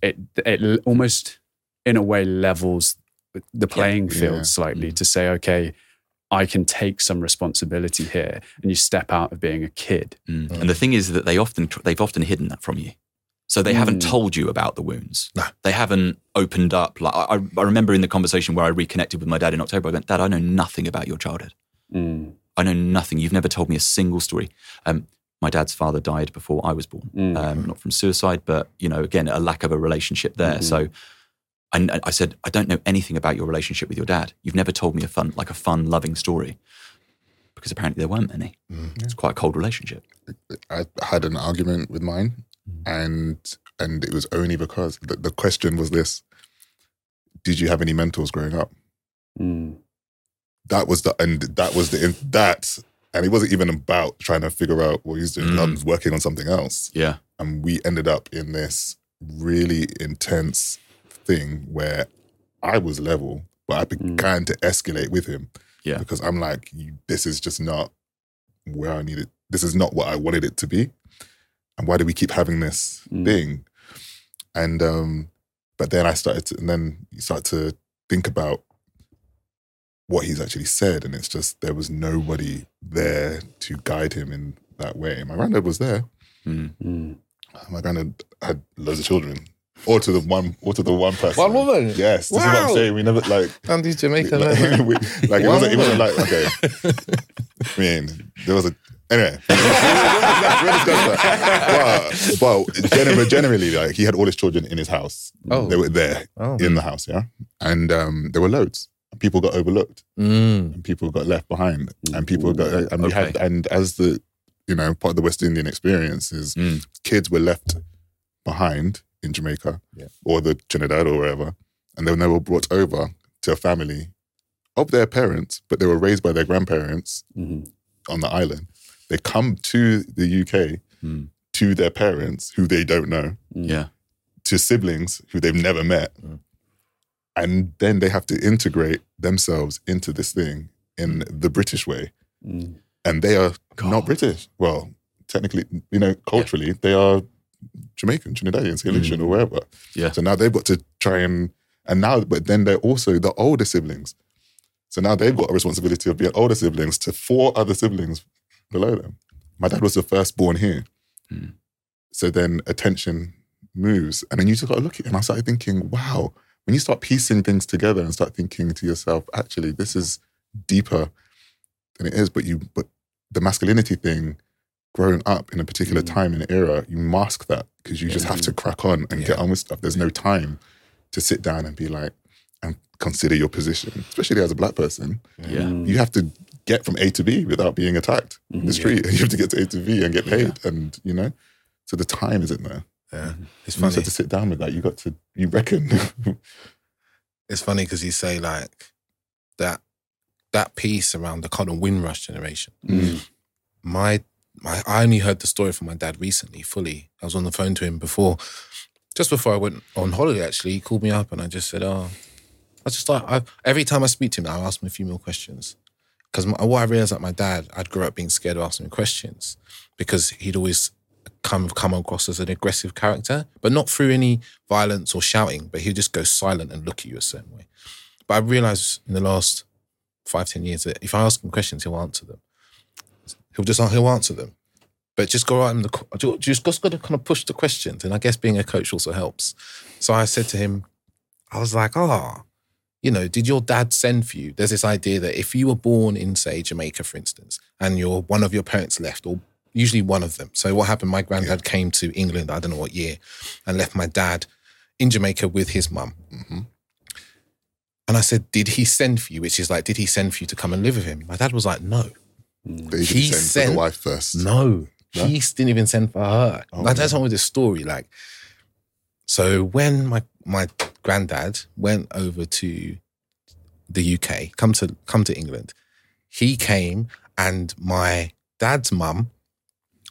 It it almost, in a way, levels the playing field Yeah. slightly to say, okay, I can take some responsibility here, and you step out of being a kid. Mm. And the thing is that they often they've often hidden that from you. So they haven't Mm. told you about the wounds. No. They haven't opened up. Like I, I remember in the conversation where I reconnected with my dad in October, I went, Dad, I know nothing about your childhood. Mm, I know nothing. You've never told me a single story. Um, my dad's father died before I was born, Mm. um, not from suicide, but you know, again, a lack of a relationship there. Mhm. So, I, I said, I don't know anything about your relationship with your dad. You've never told me a fun, like a fun, loving story, because apparently there weren't many. Mm. It's quite a cold relationship. I had an argument with mine, and and it was only because the, the question was this: Did you have any mentors growing up? mm, That was the and that was the that, and it wasn't even about trying to figure out what he's doing. Mm. I was working on something else, Yeah. and we ended up in this really intense thing where I was level, but I began to escalate with him. Yeah. because I'm like, this is just not where I needed. This is not what I wanted it to be. And why do we keep having this Mm. thing? And um, but then I started to, and then you start to think about what he's actually said, and it's just there was nobody there to guide him in that way. My granddad was there. Mm. mm. My granddad had loads of children, or to the one, or to the one person. One woman? Yes, this is what I'm Wow. saying. We never like And these Jamaican like, men. (laughs) we- like, it wasn't. It wasn't like okay. (laughs) I mean, there was a anyway. (laughs) But, but generally, generally, like he had all his children in his house. Oh. They were there Oh. in the house, yeah, and um, there were loads. People got overlooked, Mm. and people got left behind, and people got. And we had, and as the, you know, part of the West Indian experience is Mm. kids were left behind in Jamaica Yeah. or the Trinidad or wherever, and then they were never brought over to a family of their parents, but they were raised by their grandparents Mhm. on the island. They come to the UK Mm. to their parents who they don't know, Yeah. to siblings who they've never met, Mm. and then they have to integrate themselves into this thing in the British way, Mm. and they are God. not British. Well, technically, you know, culturally, they are Jamaican, Trinidadian, St. Lucian, or wherever. Yeah. So now they've got to try and and now, but then they're also the older siblings. So now they've got a responsibility of being older siblings to four other siblings below them. My dad was the firstborn here. Mm. So then attention moves. And then you just got to look at it. And I started thinking, wow, when you start piecing things together and start thinking to yourself, actually, this is deeper than it is. But you but the masculinity thing, growing up in a particular Mm. time and era, you mask that because you just have to crack on and get on with stuff. There's no time to sit down and be like and consider your position, especially as a black person. Yeah. You have to get from A to B without being attacked in the street. You have to get to A to B and get paid, and you know, so the time isn't there. Yeah. It's You just funny. have to sit down with that. You got to, you reckon. (laughs) It's funny because you say like that that piece around the kind of Windrush generation. Mm. My my I only heard the story from my dad recently, fully. I was on the phone to him before, just before I went on holiday. Actually, he called me up and I just said, "Oh, I just like I, every time I speak to him, I ask him a few more questions." Because what I realized that my dad, I'd grew up being scared of asking questions because he'd always come come across as an aggressive character, but not through any violence or shouting. But he'd just go silent and look at you a certain way. But I realized in the last five ten years that if I ask him questions, he'll answer them. He'll just he'll answer them. But just go out in the just just got to kind of push the questions, and I guess being a coach also helps. So I said to him, I was like, oh, you know, did your dad send for you? There's this idea that if you were born in, say, Jamaica, for instance, and your one of your parents left, or usually one of them. So what happened? My granddad came to England, I don't know what year, and left my dad in Jamaica with his mum. Mhm. And I said, did he send for you? Which is like, did he send for you to come and live with him? My dad was like, no, They usually He send for sent- the wife first. no. He didn't even send for her. Oh, no. one with the story. Like, so when my my granddad went over to the UK, come to come to England, he came and my dad's mum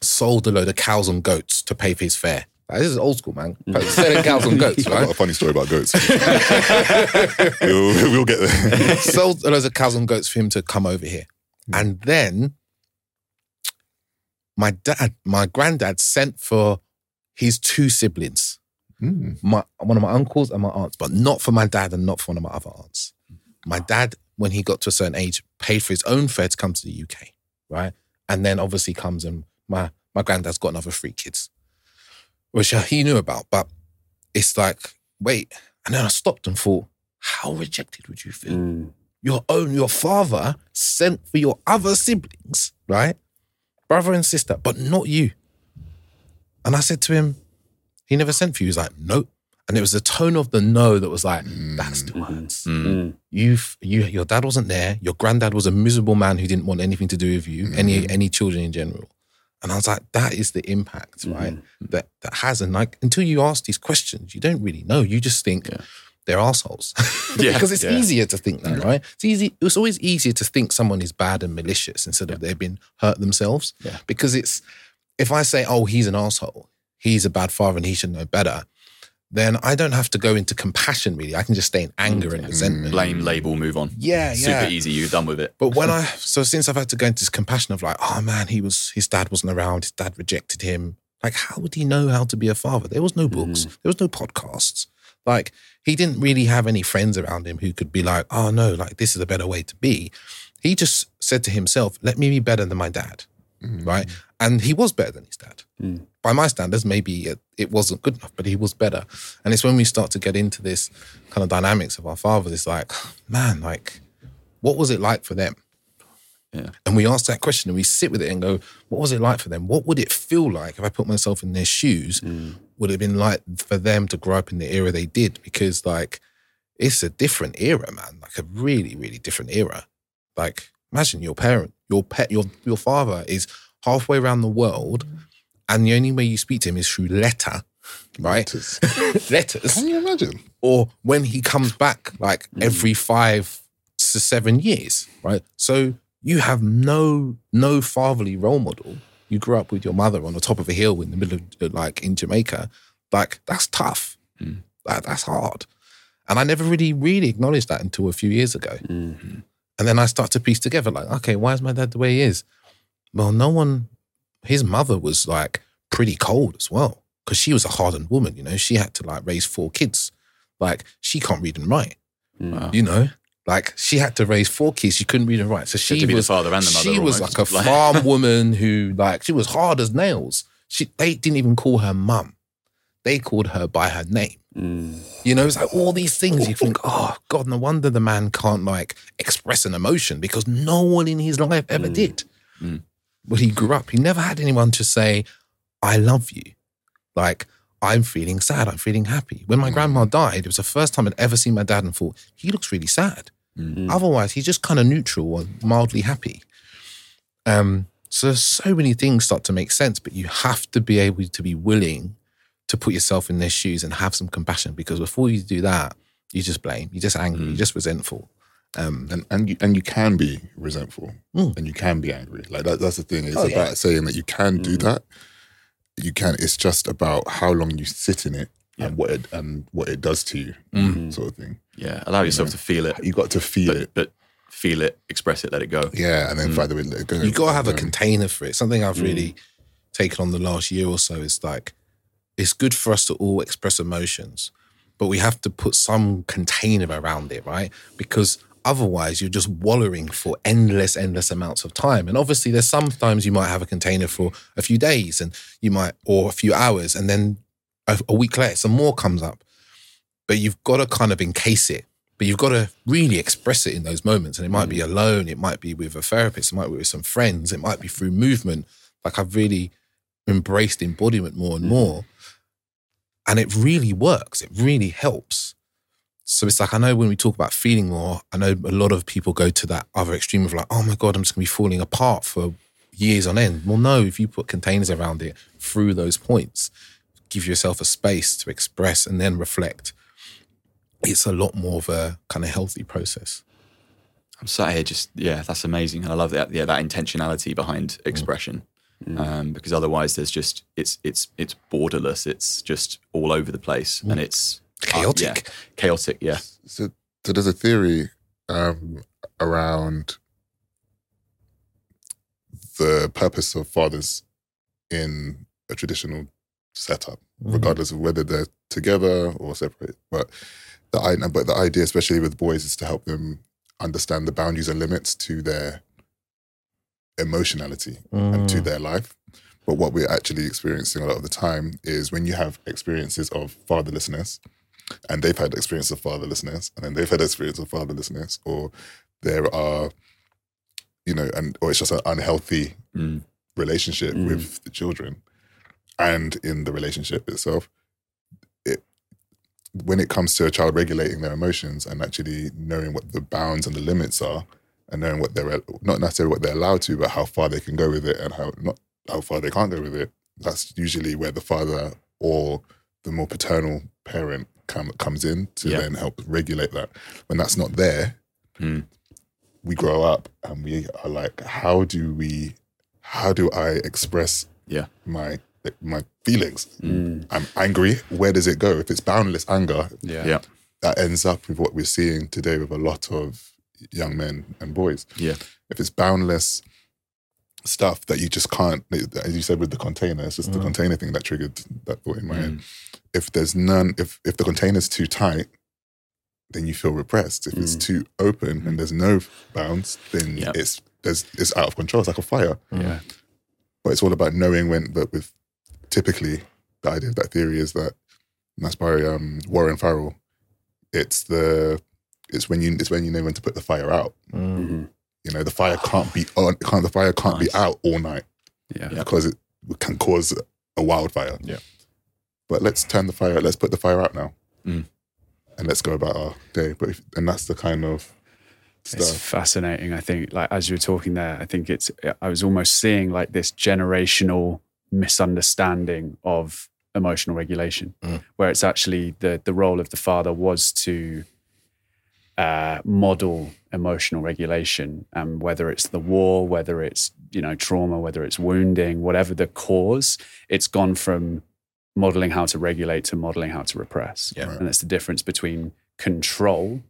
sold a load of cows and goats to pay for his fare. Like, this is old school, man. Mm. (laughs) Selling cows and goats, (laughs) I've got a funny story about goats. (laughs) we'll, we'll get there. sold loads of cows and goats for him to come over here. Mm. And then my dad, my granddad sent for his two siblings, Mm. my one of my uncles and my aunts, but not for my dad and not for one of my other aunts. My dad, when he got to a certain age, paid for his own fare to come to the UK, right? And then obviously comes and my my granddad's got another three kids, which he knew about. But it's like, wait, and then I stopped and thought, how rejected would you feel? Mm. your own, your father sent for your other siblings, right? Brother and sister, but not you. And I said to him, he never sent for you. He's like, no. And it was the tone of the no that was like, mm. that's the words. Mm. mm. You've, you, your dad wasn't there. Your granddad was a miserable man who didn't want anything to do with you, any, mm. any children in general. And I was like, that is the impact, mm-hmm. right? That that has. And like until you ask these questions, you don't really know. You just think they're assholes. (laughs) Yeah, because it's yeah. easier to think that, right? It's easy. It's always easier to think someone is bad and malicious instead of they've been hurt themselves. Yeah. Because it's if I say, oh, he's an asshole, he's a bad father and he should know better, then I don't have to go into compassion really. I can just stay in anger and mm. resentment. Blame, label, move on. Yeah, yeah. Super easy. You're done with it. But when I so since I've had to go into this compassion of like, oh man, he was his dad wasn't around, his dad rejected him. Like, how would he know how to be a father? There was no books, mm. there was no podcasts. Like, he didn't really have any friends around him who could be like, oh no, like this is a better way to be. He just said to himself, let me be better than my dad. Mm. Right. And he was better than his dad. By my standards, maybe it, it wasn't good enough, but he was better. And it's when we start to get into this kind of dynamics of our fathers, it's like, man, like, what was it like for them? Yeah. And we ask that question and we sit with it and go, what was it like for them? What would it feel like if I put myself in their shoes? Mm. Would it have been like for them to grow up in the era they did? Because like it's a different era, man. Like a really, really different era. Like imagine your parent, your pet, your your father is halfway around the world, mm. And the only way you speak to him is through letter, right? Letters. (laughs) Letters Can you imagine? or when he comes back like hmm. every five to seven years, right? So you have no no fatherly role model. You grew up with your mother on the top of a hill in the middle of uh, like in Jamaica. Like that's tough. Hmm. That, that's hard. And I never really really acknowledged that until a few years ago. Mm-hmm. And then I start to piece together like, okay, why is my dad the way he is? Well, no one. His mother was like pretty cold as well because she was a hardened woman. You know, she had to like raise four kids. Like she can't read and write. Wow. You know, like she had to raise four kids. She couldn't read and write. So She she had to be the was father and the mother She was like a (laughs) Like- farm (laughs) woman who like she was hard as nails. She they didn't even call her mum. They called her by her name. Mm. You know, it's like all these things you think, oh God, no wonder the man can't like express an emotion because no one in his life ever did. Mm. When he grew up, he never had anyone to say, I love you. Like, I'm feeling sad, I'm feeling happy. When my mm. grandma died, it was the first time I'd ever seen my dad and thought, he looks really sad. Mm. Otherwise, he's just kind of neutral or mildly happy. Um, so so many things start to make sense, but you have to be able to be willing to put yourself in their shoes and have some compassion because before you do that, you just blame, you're just angry, mm. you're just resentful. Um, and and you and you can be resentful Mm. and you can be angry like that, that's the thing it's Oh, about yeah. saying that you can do that you can it's just about how long you sit in it and what it and what it does to you Mm. sort of thing Yeah. Allow yourself to feel it, you got to feel but, it but feel it, express it, let it go. yeah and then find the way to let it go you got to have a container for it. Something I've really taken on the last year or so is like, it's good for us to all express emotions, but we have to put some container around it, right? Because otherwise you're just wallowing for endless, endless amounts of time. And obviously there's sometimes you might have a container for a few days and you might, or a few hours, and then a, a week later some more comes up. But you've got to kind of encase it. But you've got to really express it in those moments. And it might be mm. alone, it might be with a therapist, it might be with some friends, it might be through movement. Like I've really embraced embodiment more and mm. more. And it really works. It really helps. So it's like I know when we talk about feeling more, I know a lot of people go to that other extreme of like, oh my God, I'm just gonna be falling apart for years on end. Well, no, if you put containers around it through those points, give yourself a space to express and then reflect, it's a lot more of a kind of healthy process. I'm sat here just yeah, that's amazing, and I love that yeah that intentionality behind mm. expression. Mm. Um, because otherwise, there's just it's it's it's borderless. It's just all over the place, and mm. it's uh, Chaotic. yeah, chaotic. Yeah, So, so there's a theory um, around the purpose of fathers in a traditional setup, regardless of whether they're together or separate. But the but the idea, especially with boys, is to help them understand the boundaries and limits to their emotionality and to their life. But what we're actually experiencing a lot of the time is when you have experiences of fatherlessness, and they've had experience of fatherlessness, and then they've had experience of fatherlessness, or there are, you know, and or it's just an unhealthy Mm. relationship Mm. with the children, and in the relationship itself, it when it comes to a child regulating their emotions and actually knowing what the bounds and the limits are, and knowing what they're not necessarily what they're allowed to, but how far they can go with it, and how not how far they can't go with it. That's usually where the father or the more paternal parent come, comes in to Yeah. then help regulate that. When that's not there, Mm. we grow up and we are like, how do we, how do I express Yeah. my my feelings? Mm. I'm angry. Where does it go? If it's boundless anger, Yeah. Yeah. that ends up with what we're seeing today with a lot of young men and boys. Yeah. If it's boundless stuff that you just can't, as you said with the container, it's just the container thing that triggered that thought in my head. If there's none, if if the container's too tight, then you feel repressed. If it's too open and there's no bounds, then Yeah. it's there's it's out of control. It's like a fire. Yeah. But it's all about knowing when. But with typically the idea of that theory is that and that's by um, Warren Farrell. It's the it's when you it's when you know when to put the fire out. Mhm. You know the fire can't be on. Can't the fire can't Nice. be out all night Yeah. because it can cause a wildfire. Yeah. But let's turn the fire. Let's put the fire out now, Mm. and let's go about our day. But if, and that's the kind of stuff. It's fascinating. I think, like as you were talking there, I think it's. I was almost seeing like this generational misunderstanding of emotional regulation, Mm. where it's actually the the role of the father was to uh, model emotional regulation, and whether it's the war, whether it's you know trauma, whether it's wounding, whatever the cause, it's gone from modeling how to regulate to modeling how to repress, Yeah. and it's the difference between control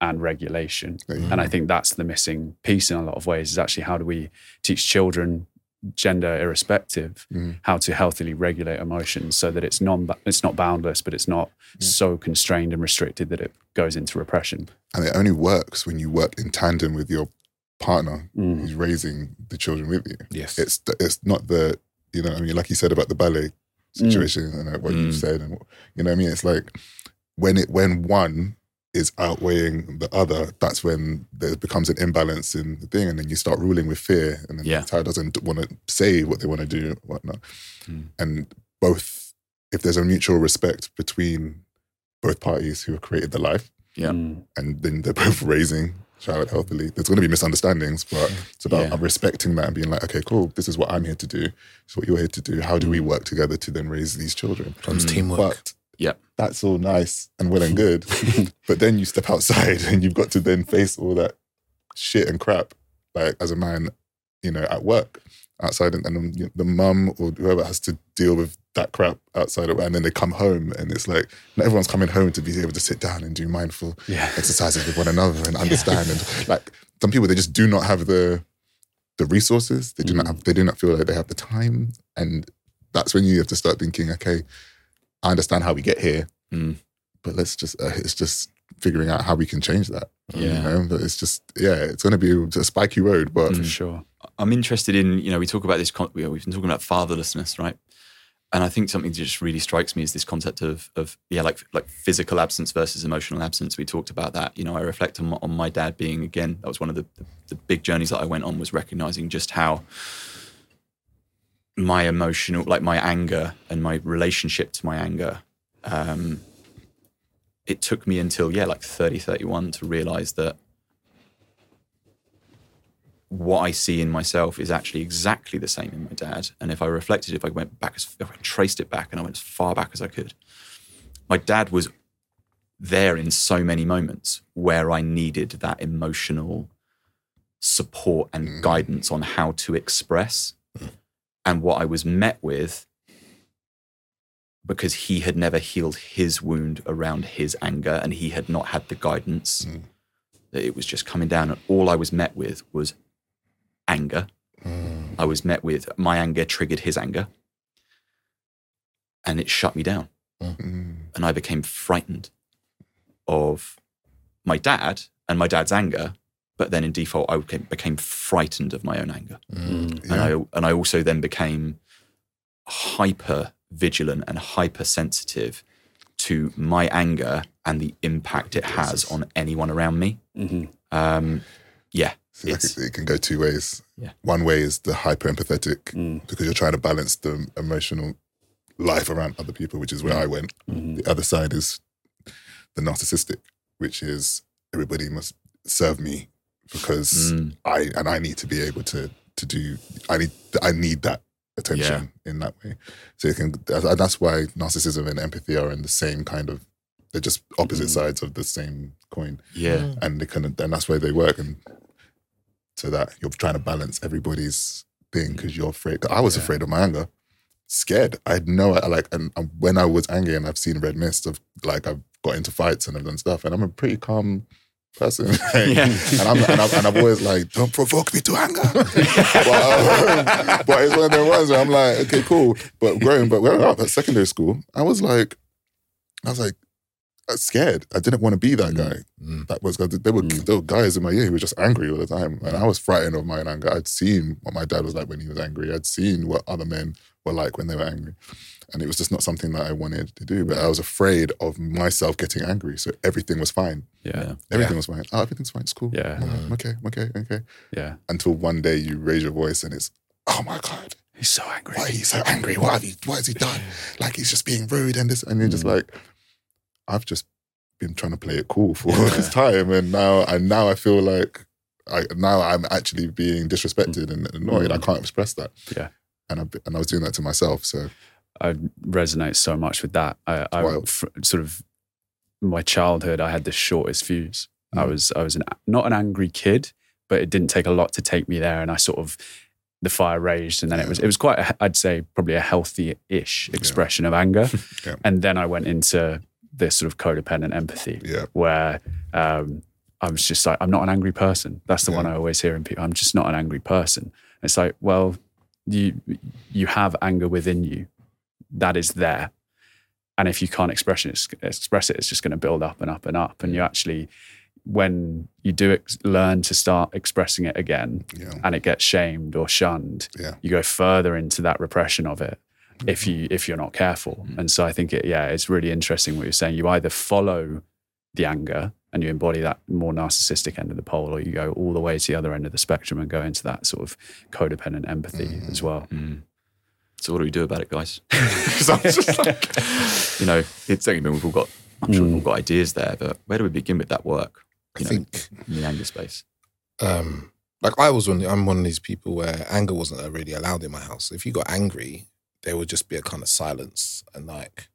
and regulation. Mm. And I think that's the missing piece in a lot of ways is actually how do we teach children, gender irrespective, Mhm. how to healthily regulate emotions so that it's non it's not boundless, but it's not so constrained and restricted that it goes into repression. and it only works when you work in tandem with your partner Mm. who's raising the children with you. Yes. It's it's not the you know I mean like you said about the ballet situation and uh, what Mm. you've said and you know what I mean it's like when it when one is outweighing the other that's when there becomes an imbalance in the thing and then you start ruling with fear and then Yeah. the child doesn't want to say what they want to do whatnot Mm. and both if there's a mutual respect between both parties who have created the life Yeah. Mm. and then they're both (laughs) raising child healthily. There's going to be misunderstandings, but it's about Yeah. respecting that and being like, okay, cool. This is what I'm here to do. This is what you're here to do. How do we work together to then raise these children? Becomes Mm. teamwork. But Yeah. that's all nice and well and good. (laughs) but then you step outside (laughs) and you've got to then face all that shit and crap, like as a man, you know, at work outside, and, and the, the mum or whoever has to deal with that crap outside of, and then they come home and it's like not everyone's coming home to be able to sit down and do mindful Yeah. (laughs) exercises with one another and understand and like some people they just do not have the the resources they do not Mm. have they do not feel like they have the time and that's when you have to start thinking okay i understand how we get here Mm. but let's just uh, it's just figuring out how we can change that you Yeah. know but it's just yeah it's going to be a spiky road but For sure. I'm interested in, you know, we talk about this, con- we've been talking about fatherlessness, right? And I think something that just really strikes me is this concept of, of yeah, like like physical absence versus emotional absence. We talked about that. You know, I reflect on my, on my dad being, again, that was one of the, the big journeys that I went on was recognizing just how my emotional, like my anger and my relationship to my anger, um, it took me until, yeah, like 30, 31 to realize that what I see in myself is actually exactly the same in my dad. And if I reflected, if I went back, as- if I traced it back and I went as far back as I could, my dad was there in so many moments where I needed that emotional support and mm. guidance on how to express. Mm. And what I was met with, because he had never healed his wound around his anger and he had not had the guidance, mm. that it was just coming down. And all I was met with was anger. I was met with my anger triggered his anger and it shut me down. Mm. And I became frightened of my dad and my dad's anger. But then in default, I became, became frightened of my own anger. Mm. And, I, and I also then became hyper vigilant and hypersensitive to my anger and the impact it has on anyone around me. Mhm. Um, yeah, So like it's, it, it can go two ways. Yeah. One way is the hyper empathetic Mm. because you're trying to balance the emotional life around other people, which is where I went. Mhm. The other side is the narcissistic, which is everybody must serve me because Mm. I and I need to be able to to do. I need I need that attention in that way. So it can. That's why narcissism and empathy are in the same kind of. They're just opposite Mm. sides of the same coin yeah, and they can and that's why they work and so that you're trying to balance everybody's thing because you're afraid. I was Yeah. afraid of my anger scared I had no I like and, and when I was angry and I've seen red mist of like I've got into fights and I've done stuff and I'm a pretty calm person (laughs) Yeah. and, I'm, and, I'm, and I'm always like don't provoke me to anger (laughs) but, um, (laughs) but it's one of the ones where I'm like okay cool but growing but growing up at secondary school I was like I was like scared I didn't want to be that guy Mm. that was there were Mm. there were guys in my year who were just angry all the time, and I was frightened of my own anger. I'd seen what my dad was like when he was angry. I'd seen what other men were like when they were angry, and it was just not something that I wanted to do. But I was afraid of myself getting angry, so everything was fine. Yeah. Everything was fine. Oh, everything's fine. It's cool. Yeah. Mm, okay. Okay. Okay. Yeah. Until one day you raise your voice and it's, oh my god, He's so angry. why he's so angry? What have he? What has he done? (laughs) Like he's just being rude and this, and you're just Mm. like, I've just been trying to play it cool for all (laughs) this time, and now and now I feel like I now I'm actually being disrespected and annoyed. I Mm. can't express that. Yeah. and I and I was doing that to myself. So I resonate so much with that. I, I sort of my childhood, I had the shortest fuse. I Mm. was I was an, not an angry kid, but it didn't take a lot to take me there, and I sort of the fire raged, and then it was it was quite I'd say probably a healthy-ish expression of anger, (laughs) Yeah. and then I went into this sort of codependent empathy yeah, where um, I was just like, I'm not an angry person. That's the Yeah. one I always hear in people. I'm just not an angry person. It's like, well, you you have anger within you, that is there, and if you can't express it, express it, it's just going to build up and up and up. And you actually, when you do ex- learn to start expressing it again, yeah, and it gets shamed or shunned, Yeah. you go further into that repression of it if you if you're not careful. And so I think it yeah, it's really interesting what you're saying. You either follow the anger and you embody that more narcissistic end of the pole, or you go all the way to the other end of the spectrum and go into that sort of codependent empathy as well. Mm. So what do we do about it, guys? (laughs) (laughs) Because I'm just like, you know, it's only been we've all got, I'm sure we've all got ideas there, but where do we begin with that work? I You know, think in the anger space. um, like I was one. I'm one of these people where anger wasn't really allowed in my house. If you got angry, there would just be a kind of silence and like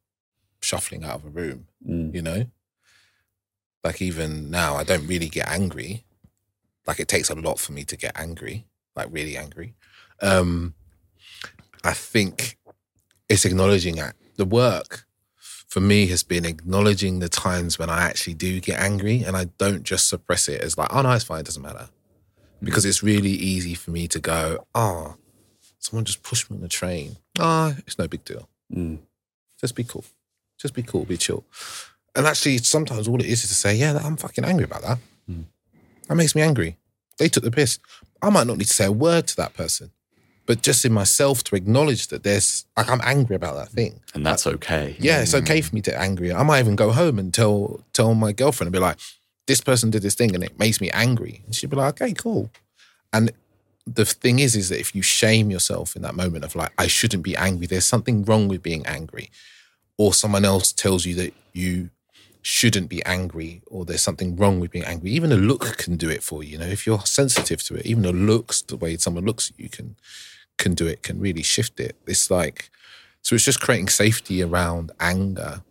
shuffling out of a room. Mm. You know, like even now, I don't really get angry. Like it takes a lot for me to get angry, like really angry. Um, I think it's acknowledging that the work for me has been acknowledging the times when I actually do get angry and I don't just suppress it as like, oh no, it's fine, it doesn't matter. Because it's really easy for me to go, oh, someone just pushed me on the train. Ah, it's no big deal. Mm. Just be cool. Just be cool, be chill. And actually, sometimes all it is is to say, yeah, I'm fucking angry about that. Mm. That makes me angry. They took the piss. I might not need to say a word to that person, but just in myself to acknowledge that there's, like, I'm angry about that thing. And that's okay. Yeah, it's okay for me to get angry. I might even go home and tell tell my girlfriend and be like, this person did this thing and it makes me angry. And she'd be like, okay, cool. And the thing is, is that if you shame yourself in that moment of like, I shouldn't be angry, there's something wrong with being angry, or someone else tells you that you shouldn't be angry or there's something wrong with being angry. Even a look can do it for you. You know, if you're sensitive to it, even the looks, the way someone looks at you can can do it, can really shift it. It's like so it's just creating safety around anger.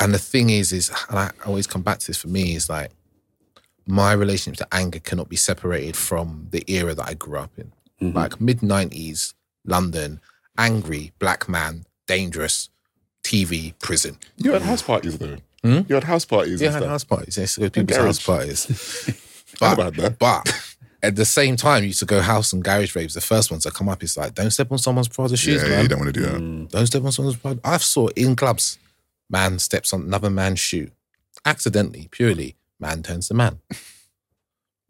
And the thing is, is and I always come back to this for me, is like my relationship to anger cannot be separated from the era that I grew up in. Like mid nineties, London, angry, black man, dangerous, TV, prison. You had house parties though. Hmm? You had house parties. Yeah, had stuff. house parties. I used to go people's house parties. (laughs) But, had that. but (laughs) at the same time, you used to go house and garage raves. The first ones that come up is like, don't step on someone's Prada shoes, Yeah, man. you don't want to do that. Don't step on someone's Prada. I've saw in clubs, man steps on another man's shoe, accidentally, purely. Man turns to man.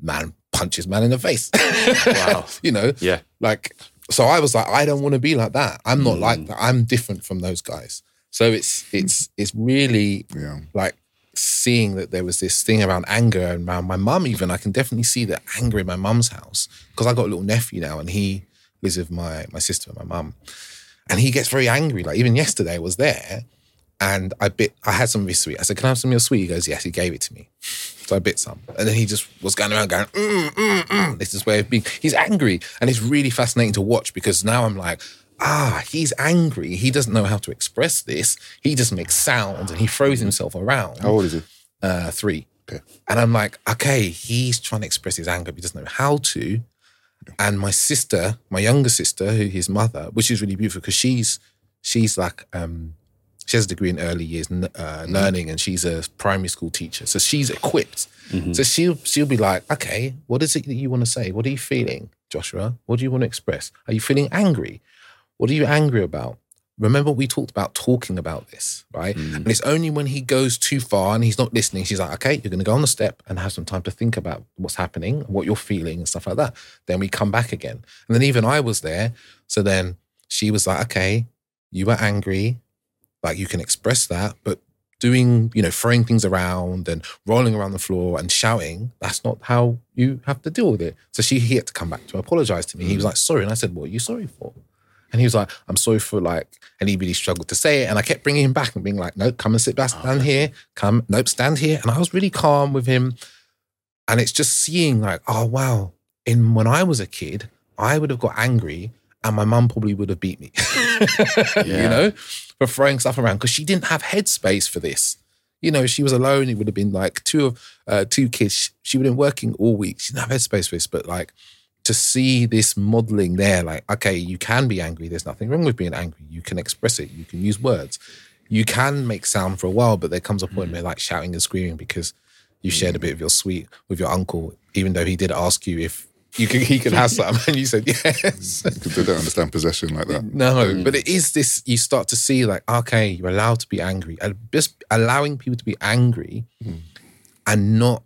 Man punches man in the face. (laughs) Wow. (laughs) you know, Yeah. like so I was like, I don't want to be like that. I'm not Mm. like that. I'm different from those guys. So it's it's it's really Yeah. like seeing that there was this thing around anger and around my mum even i can definitely see the anger in my mum's house because i got a little nephew now and he lives with my my sister and my mum and he gets very angry like even yesterday I was there and i bit i had some of his sweet i said can i have some of your sweet he goes yes he gave it to me so i bit some and then he just was going around going mm, mm, mm. this is where being he's angry and it's really fascinating to watch because now i'm like ah, he's angry. He doesn't know how to express this. He just makes sounds and he throws himself around. How old is he? Uh, three. Okay. And I'm like, okay, he's trying to express his anger, but he doesn't know how to. And my sister, my younger sister, who his mother, which is really beautiful because she's she's like um, she has a degree in early years uh, mm-hmm. learning, and she's a primary school teacher, so she's equipped. Mm-hmm. So she'll she'll be like, okay, what is it that you want to say? What are you feeling, Joshua? What do you want to express? Are you feeling angry? What are you angry about? Remember, we talked about talking about this, right? Mm-hmm. And it's only when he goes too far and he's not listening, she's like, okay, you're going to go on the step and have some time to think about what's happening, what you're feeling, and stuff like that. Then we come back again. And then even I was there. So then she was like, okay, you were angry. Like you can express that, but doing, you know, throwing things around and rolling around the floor and shouting, that's not how you have to deal with it. So she he had to come back to apologize to me. He was mm. like, sorry. And I said, what are you sorry for? And he was like, I'm sorry for like, and he really struggled to say it. And I kept bringing him back and being like, nope, come and sit back, oh, stand here. Come, nope, stand here. And I was really calm with him. And it's just seeing like, oh, wow. In when I was a kid, I would have got angry and my mum probably would have beat me, (laughs) you know, for throwing stuff around because she didn't have headspace for this. You know, she was alone. It would have been like two of uh, two kids. She would have been working all week. She didn't have headspace for this, but like to see this modeling there, like, okay, you can be angry. There's nothing wrong with being angry. You can express it. You can use words. You can make sound for a while, but there comes a point where like shouting and screaming because you shared a bit of your sweet with your uncle, even though he did ask you if you could he could have (laughs) some, (laughs) and you said yes. They don't understand possession like that. No, but it is this. You start to see like, okay, you're allowed to be angry, and just allowing people to be angry, hmm. and not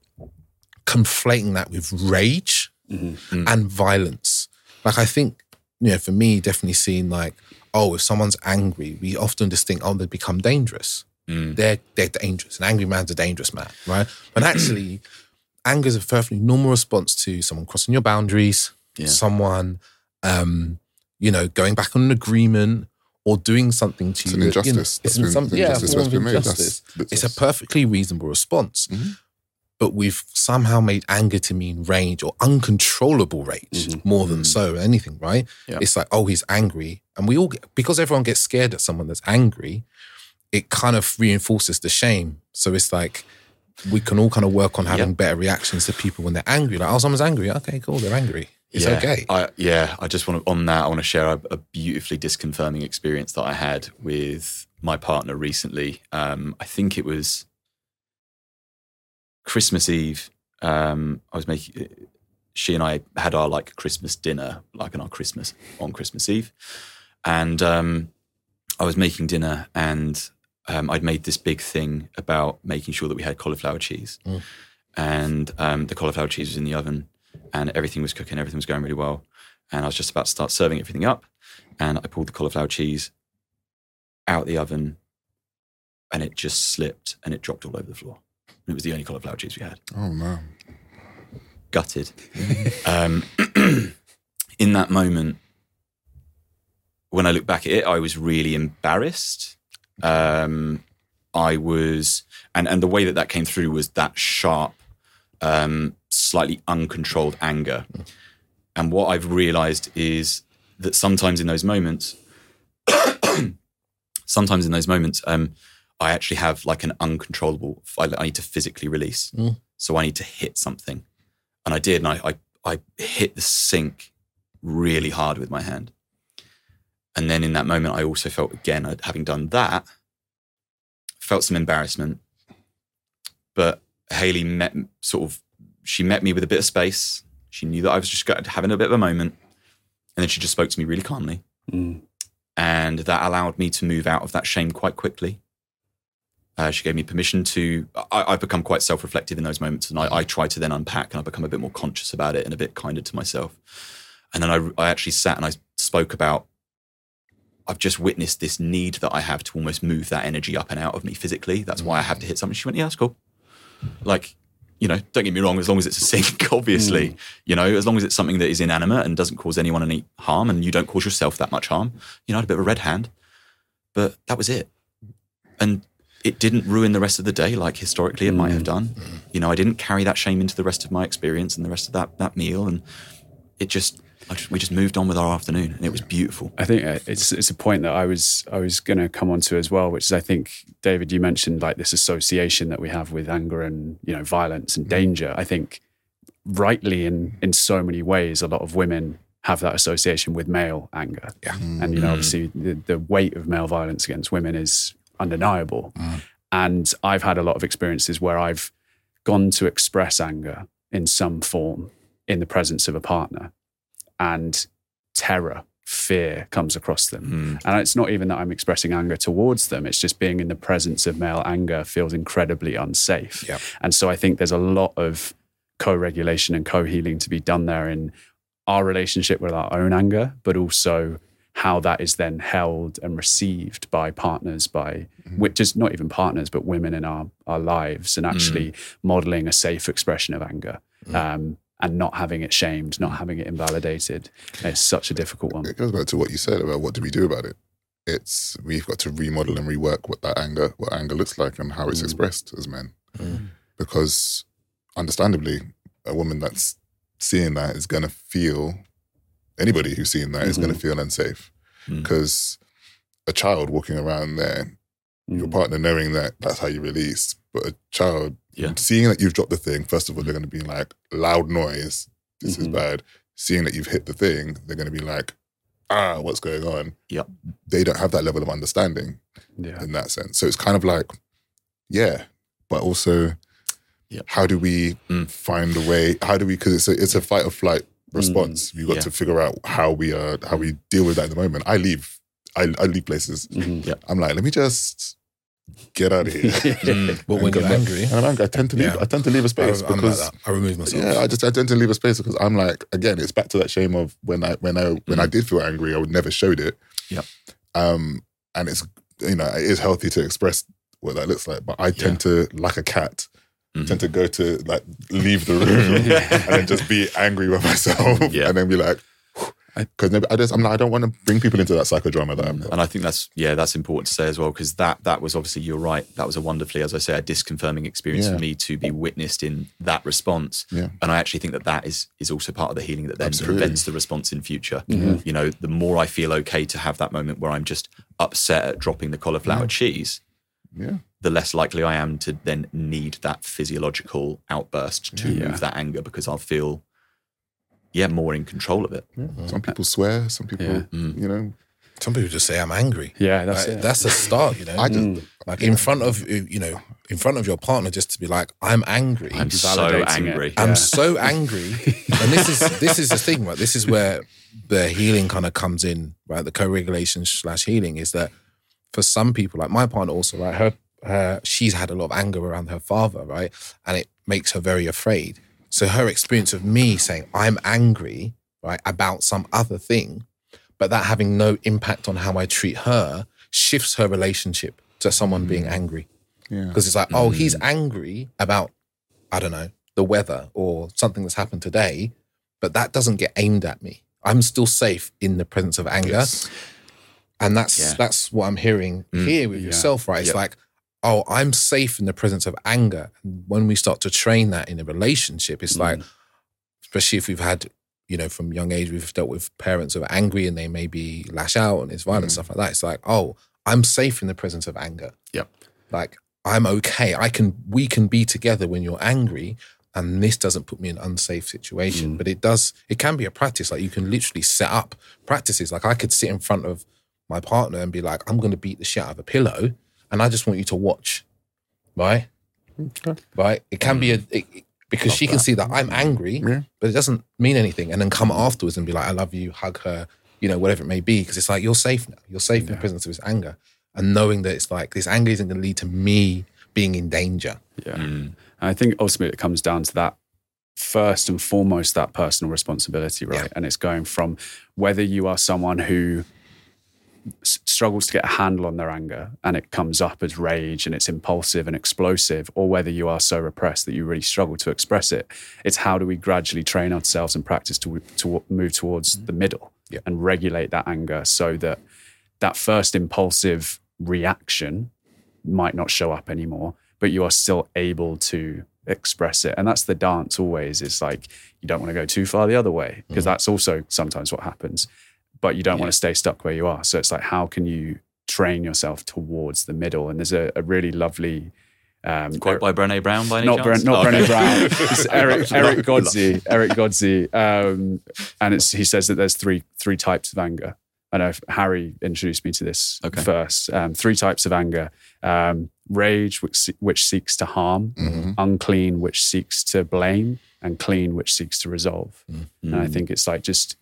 conflating that with rage mm-hmm. and violence. Like I think, you know, for me, definitely seeing like, oh, if someone's angry, we often just think, oh, they become dangerous. Mm. They're they're dangerous. An angry man's a dangerous man, right? But (clears throat) actually, anger is a perfectly normal response to someone crossing your boundaries, Yeah. someone, um, you know, going back on an agreement or doing something to you. It's you. an that, you know, injustice. it's That's an- some- been- yeah, injustice that's been made. That's- injustice. that's- It's a perfectly reasonable response. Mhm. But we've somehow made anger to mean rage or uncontrollable rage more than so anything, right? Yeah. It's like, oh, he's angry. And we all get, because everyone gets scared at someone that's angry, it kind of reinforces the shame. So it's like, we can all kind of work on having Yeah. better reactions to people when they're angry. Like, oh, someone's angry. Okay, cool. They're angry. It's yeah, okay. I, yeah, I just want to, on that, I want to share a, a beautifully disconfirming experience that I had with my partner recently. Um, I think it was Christmas Eve. Um, I was making, she and I had our like Christmas dinner, like on our Christmas, on Christmas Eve. And um, I was making dinner and um, I'd made this big thing about making sure that we had cauliflower cheese. Mm. And um, the cauliflower cheese was in the oven and everything was cooking, everything was going really well. And I was just about to start serving everything up. And I pulled the cauliflower cheese out the oven and it just slipped and it dropped all over the floor. And it was the only cauliflower cheese we had. Oh no. Gutted. (laughs) um, (clears throat) in that moment, when I look back at it, I was really embarrassed. Um, I was, and and the way that that came through was that sharp, um, slightly uncontrolled anger. And what I've realised is that sometimes in those moments, (coughs) sometimes in those moments, um, I actually have like an uncontrollable. I, I need to physically release, Mm. so I need to hit something, and I did, and I, I I hit the sink really hard with my hand. And then in that moment, I also felt again, having done that, felt some embarrassment. But Haley met sort of, she met me with a bit of space. She knew that I was just having a bit of a moment. And then she just spoke to me really calmly. Mm. And that allowed me to move out of that shame quite quickly. Uh, she gave me permission to. I, I've become quite self reflective in those moments. And I, I try to then unpack and I become a bit more conscious about it and a bit kinder to myself. And then I, I actually sat and I spoke about I've just witnessed this need that I have to almost move that energy up and out of me physically. That's why I have to hit something. She went, Yeah, that's cool. Like, you know, don't get me wrong, as long as it's a sink, (laughs) obviously, mm. you know, as long as it's something that is inanimate and doesn't cause anyone any harm and you don't cause yourself that much harm, you know, I had a bit of a red hand. But that was it. And it didn't ruin the rest of the day like historically it might have mm. done. Mm. You know, I didn't carry that shame into the rest of my experience and the rest of that that meal. And it just, just we just moved on with our afternoon and it was beautiful. I think uh, it's it's a point that I was I was going to come on to as well, which is I think David, you mentioned like this association that we have with anger and you know violence and mm. danger. I think rightly in in so many ways, a lot of women have that association with male anger. Yeah. Mm. and you know mm. obviously the, the weight of male violence against women is undeniable. And I've had a lot of experiences where I've gone to express anger in some form in the presence of a partner, and terror, fear comes across them. Mm. And it's not even that I'm expressing anger towards them, it's just being in the presence of male anger feels incredibly unsafe. Yep. And so I think there's a lot of co regulation and co healing to be done there in our relationship with our own anger, but also how that is then held and received by partners, by which just not even partners, but women in our, our lives, and actually modeling a safe expression of anger. Um, and not having it shamed, not having it invalidated. It's such a difficult one. It goes back to what you said about what do we do about it. It's we've got to remodel and rework what that anger, what anger looks like, and how it's expressed as men. Because, understandably, a woman that's seeing that is going to feel. Anybody who's seeing that is going to feel unsafe Mm. because a child walking around there, your Mm. partner knowing that that's how you release, but a child Yeah. seeing that you've dropped the thing. First of all, they're going to be like loud noise. This is Mhm. bad. Seeing that you've hit the thing, they're going to be like, ah, what's going on? Yep. They don't have that level of understanding Yeah. in that sense. So it's kind of like, yeah, but also, Yep. how do we Mm. find a way? How do we? Because it's a it's a fight or flight response. We've got Yeah. to figure out how we uh how we deal with that at the moment. I leave. I, I leave places. Mhm. I'm like, let me just get out of here. (laughs) Mm. But when you're angry, And I'm angry. I tend to leave. Yeah. I tend to leave a I, space like because that. I remove myself. yeah, I just I tend to leave a space because I'm like again, it's back to that shame of when I when I when I did feel angry, I would never showed it. Yeah. Um, and it's you know it is healthy to express what that looks like, but I tend to like a cat. Mhm. Tend to go to like leave the room (laughs) (laughs) and then just be angry with myself Yeah. and then be like, because I just I'm like I don't want to bring people into that psychodrama that I've got. And I think that's yeah, that's important to say as well because that that was obviously you're right. That was a wonderfully, as I say, a disconfirming experience Yeah. for me to be witnessed in that response. Yeah. And I actually think that that is is also part of the healing that then Absolutely. prevents the response in future. Mm-hmm. You know, the more I feel okay to have that moment where I'm just upset at dropping the cauliflower cheese, Yeah. the less likely I am to then need that physiological outburst to Yeah. move that anger because I'll feel yeah more in control of it. Mm-hmm. Some people swear, some people Yeah. you mm. know. Some people just say I'm angry. Yeah, that's Like, it. That's a start, you know. I just mm. like in front of you know, in front of your partner, just to be like, I'm angry. I'm so Validating it. angry. I'm so angry. and this is this is the thing, right? This is where the healing kind of comes in, right? The co-regulation slash healing is that for some people, like my partner also, right? Her her she's had a lot of anger around her father, right? And it makes her very afraid. So her experience of me saying, I'm angry, right, about some other thing, but that having no impact on how I treat her shifts her relationship to someone being mm. angry. yeah. Because it's like, oh, he's mm. angry about, I don't know, the weather or something that's happened today, but that doesn't get aimed at me. I'm still safe in the presence of anger. Yes. And that's Yeah. that's what I'm hearing mm. here with Yeah. yourself, right? It's Yep. like, oh, I'm safe in the presence of anger. And when we start to train that in a relationship, it's mm. like, especially if we've had, you know, from young age, we've dealt with parents who are angry and they maybe lash out and it's violent, mm. stuff like that. It's like, oh, I'm safe in the presence of anger. Yep. Like, I'm okay. I can, we can be together when you're angry. And this doesn't put me in an unsafe situation, mm. but it does, it can be a practice. Like, you can literally set up practices. Like, I could sit in front of my partner and be like, I'm going to beat the shit out of a pillow and I just want you to watch, right? Right? It can be a it, it- because she can see that I'm angry, Yeah. but it doesn't mean anything, and then come afterwards and be like, I love you, hug her, you know, whatever it may be, because it's like you're safe now. You're safe in the presence of this anger, and knowing that it's like this anger isn't going to lead to me being in danger. Yeah. Mm. And I think ultimately it comes down to that first and foremost, that personal responsibility, right? Yeah. And it's going from whether you are someone who s- struggles to get a handle on their anger and it comes up as rage and it's impulsive and explosive, or whether you are so repressed that you really struggle to express it. It's how do we gradually train ourselves and practice to, to move towards mm-hmm. the middle Yeah. and regulate that anger so that that first impulsive reaction might not show up anymore, but you are still able to express it. And that's the dance always is like you don't want to go too far the other way because mm-hmm. that's also sometimes what happens, but you don't want to stay stuck where you are. So it's like, how can you train yourself towards the middle? And there's a, a really lovely um, Quote by Brené Brown by any not chance? Bren, not Oh. Brené Brown. (laughs) It's Eric Eric Godsey. Eric Godsey. Um, and it's he says that there's three three types of anger. I know Harry introduced me to this Okay. first. Um, three types of anger: um, rage, which which seeks to harm; unclean, which seeks to blame; and clean, which seeks to resolve. And I think it's like just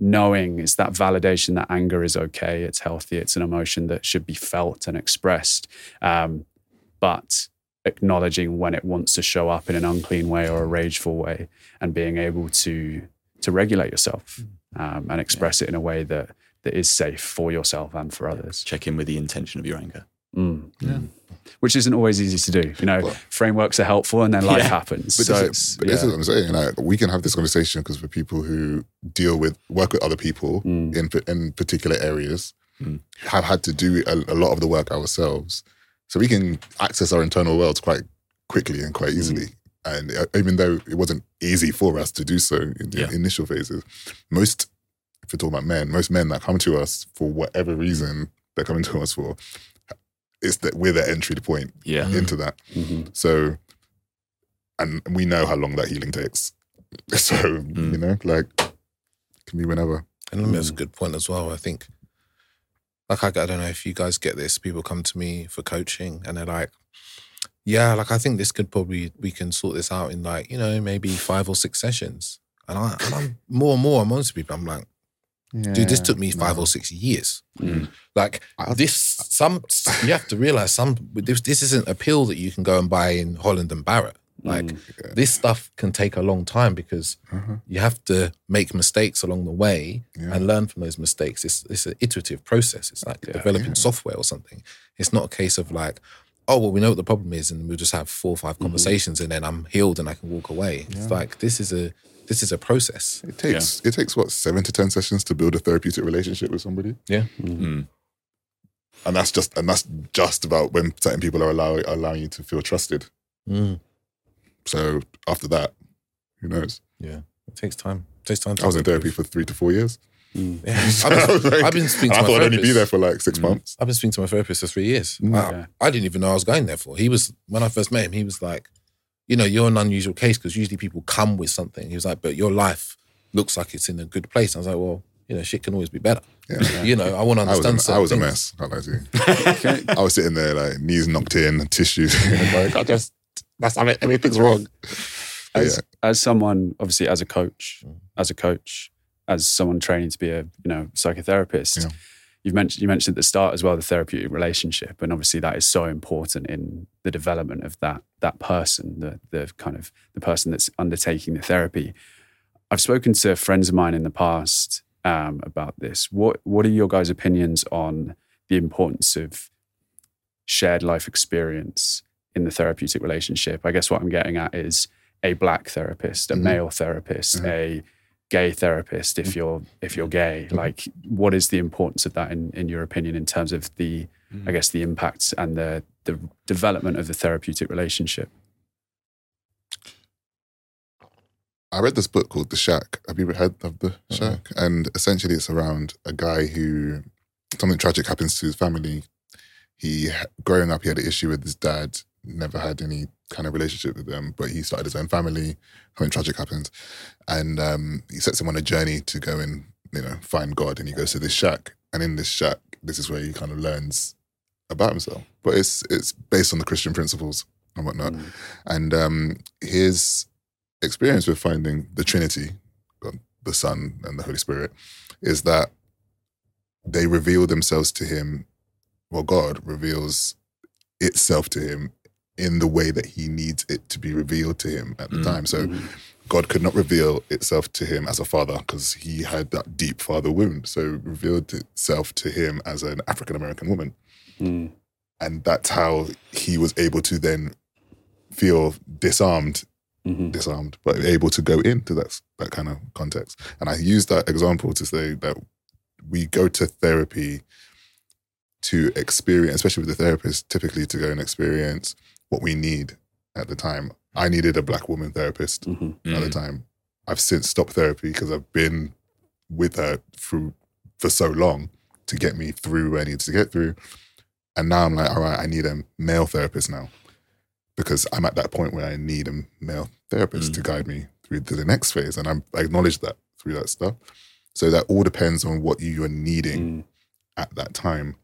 knowing it's that validation that anger is okay, it's healthy, it's an emotion that should be felt and expressed, um, but acknowledging when it wants to show up in an unclean way or a rageful way, and being able to to regulate yourself um, and express it in a way that that is safe for yourself and for others. Check in with the intention of your anger. Mm. Which isn't always easy to do. You know, frameworks are helpful, and then life Yeah. happens. But, so this, it's, is, but this is what I'm saying. Like, we can have this conversation because we're people who deal with, work with other people Mm. in in particular areas, have had to do a, a lot of the work ourselves. So we can access our internal worlds quite quickly and quite easily. And uh, even though it wasn't easy for us to do so in the Yeah. initial phases, most, if you're talking about men, most men that come to us for whatever reason they're coming to us for, it's that we're the entry point Yeah. into mm-hmm. that. Mhm. So, and we know how long that healing takes. (laughs) So, you mm. know, like, can be whenever. And I think that's a mm. good point as well. I think, like, I, I don't know if you guys get this. People come to me for coaching and they're like, yeah, like, I think this could probably, we can sort this out in like, you know, maybe five or six sessions. And, I, and I'm more and more, I'm honest with people, I'm like, dude, this took me five or six years. Mm. Like, this, some, you have to realize some, this, this isn't a pill that you can go and buy in Holland and Barrett. Like, Mm. this stuff can take a long time because Uh-huh. you have to make mistakes along the way Yeah. and learn from those mistakes. It's it's an iterative process. It's like developing software or something. It's not a case of like, oh well, we know what the problem is, and we'll just have four or five Mm-hmm. conversations, and then I'm healed and I can walk away. It's like this is a this is a process. It takes it takes what seven to ten sessions to build a therapeutic relationship with somebody, Yeah, Mm. and that's just and that's just about when certain people are allowing allowing you to feel trusted. Mm. So after that, who knows? yeah. It takes time. It takes time. To I was in improve. therapy for three to four years. (laughs) Yeah. I've, been, like- I've been speaking to I my thought I'd only be there for like six months. I've been speaking to my therapist for three years. Mm. I, Yeah. I didn't even know I was going there for. He was when I first met him. He was like, you know, you're an unusual case because usually people come with something. He was like, but your life looks like it's in a good place. I was like, well, you know, shit can always be better. Yeah. You know, I want to I was, understand. a, I was a mess. Can't lie to (laughs) you. I was sitting there like knees knocked in, (laughs) tissues. (laughs) like, I just that's I mean, everything's wrong. But as, as someone obviously as a coach Mm. as a coach as someone training to be a you know psychotherapist Yeah. You've mentioned you mentioned at the start as well the therapeutic relationship and obviously that is so important in the development of that that person the the kind of the person that's undertaking the therapy i've spoken to friends of mine in the past um, about this what what are your guys opinions on the importance of shared life experience in the therapeutic relationship. I guess what I'm getting at is a black therapist, a Mhm. male therapist, Mhm. a gay therapist if you're if you're gay. Mm-hmm. Like what is the importance of that in, in your opinion in terms of the I guess the impacts and the the development of the therapeutic relationship? I read this book called The Shack. Have you ever heard of The Shack? And essentially, it's around a guy who something tragic happens to his family. He, growing up, he had an issue with his dad, never had any kind of relationship with them, but he started his own family. Something tragic happens. And um, he sets him on a journey to go and, you know, find God. And he goes to this shack. And in this shack, this is where he kind of learns about himself. But it's it's based on the Christian principles and whatnot. Mm. And um, his experience with finding the Trinity, the Son and the Holy Spirit, is that they reveal themselves to him. Well, God reveals itself to him in the way that he needs it to be revealed to him at the Mm. time. So Mhm. God could not reveal itself to him as a father because he had that deep father wound. So it revealed itself to him as an African American woman Mm. and that's how he was able to then feel disarmed Mhm. disarmed but able to go into that that kind of context and i use that example to say that we go to therapy to experience especially with the therapist typically to go and experience what we need at the time i needed a black woman therapist Mhm. at the time. I've since stopped therapy because I've been with her through for so long to get me through where I need to get through. And now I'm like, all right, I need a male therapist now because I'm at that point where I need a male therapist Mm. to guide me through to the next phase. And I'm, I acknowledge that through that stuff. So that all depends on what you are needing Mm. at that time.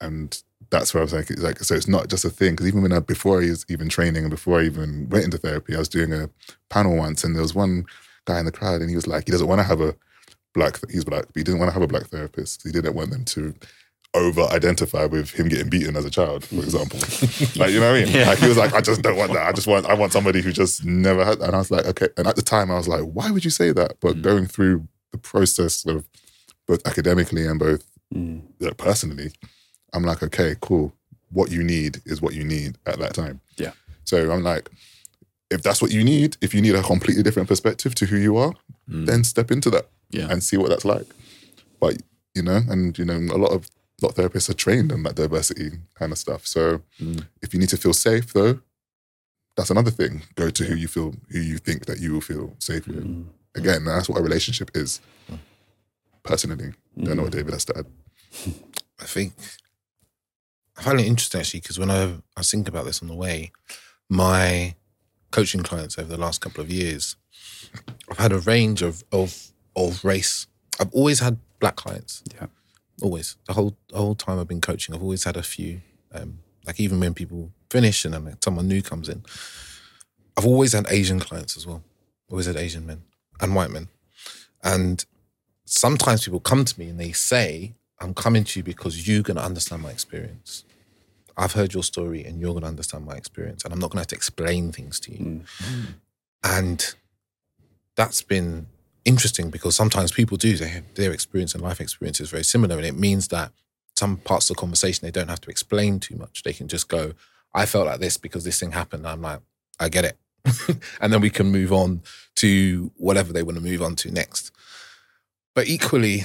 And that's where I was like, it's like, so it's not just a thing. Because even when I, before I was even training and before I even went into therapy, I was doing a panel once and there was one guy in the crowd and he was like, he doesn't want to have a black, he's black, but he didn't want to have a black therapist. He didn't want them to over identify with him getting beaten as a child, for example. (laughs) like, you know what I mean? Yeah. Like he was like, I just don't want that. I just want, I want somebody who just never had that. And I was like, okay. And at the time I was like, why would you say that? But Mm. going through the process of both academically and both Mm. like, personally, I'm like, okay, cool. What you need is what you need at that time. Yeah. So I'm like, if that's what you need, if you need a completely different perspective to who you are, Mm. then step into that Yeah. and see what that's like. But you know, and you know, a lot of a lot of therapists are trained in that diversity kind of stuff. So Mm. if you need to feel safe, though, that's another thing. Go to who you feel, who you think that you will feel safe with. Mm. Again, that's what a relationship is. Personally, don't know what Mm. David has to add. I think I find it interesting actually because when I, I was thinking about this on the way, my coaching clients over the last couple of years, I've had a range of of of race. I've always had black clients. Yeah. always the whole the whole time I've been coaching. I've always had a few. Um, like even when people finish and then someone new comes in, I've always had Asian clients as well. Always had Asian men and white men, and sometimes people come to me and they say, I'm coming to you because you're going to understand my experience. I've heard your story and you're going to understand my experience. And I'm not going to have to explain things to you. Mm. And that's been interesting because sometimes people do, they have, their experience and life experience is very similar. And it means that some parts of the conversation, they don't have to explain too much. They can just go, I felt like this because this thing happened. I'm like, I get it. (laughs) and then we can move on to whatever they want to move on to next. But equally,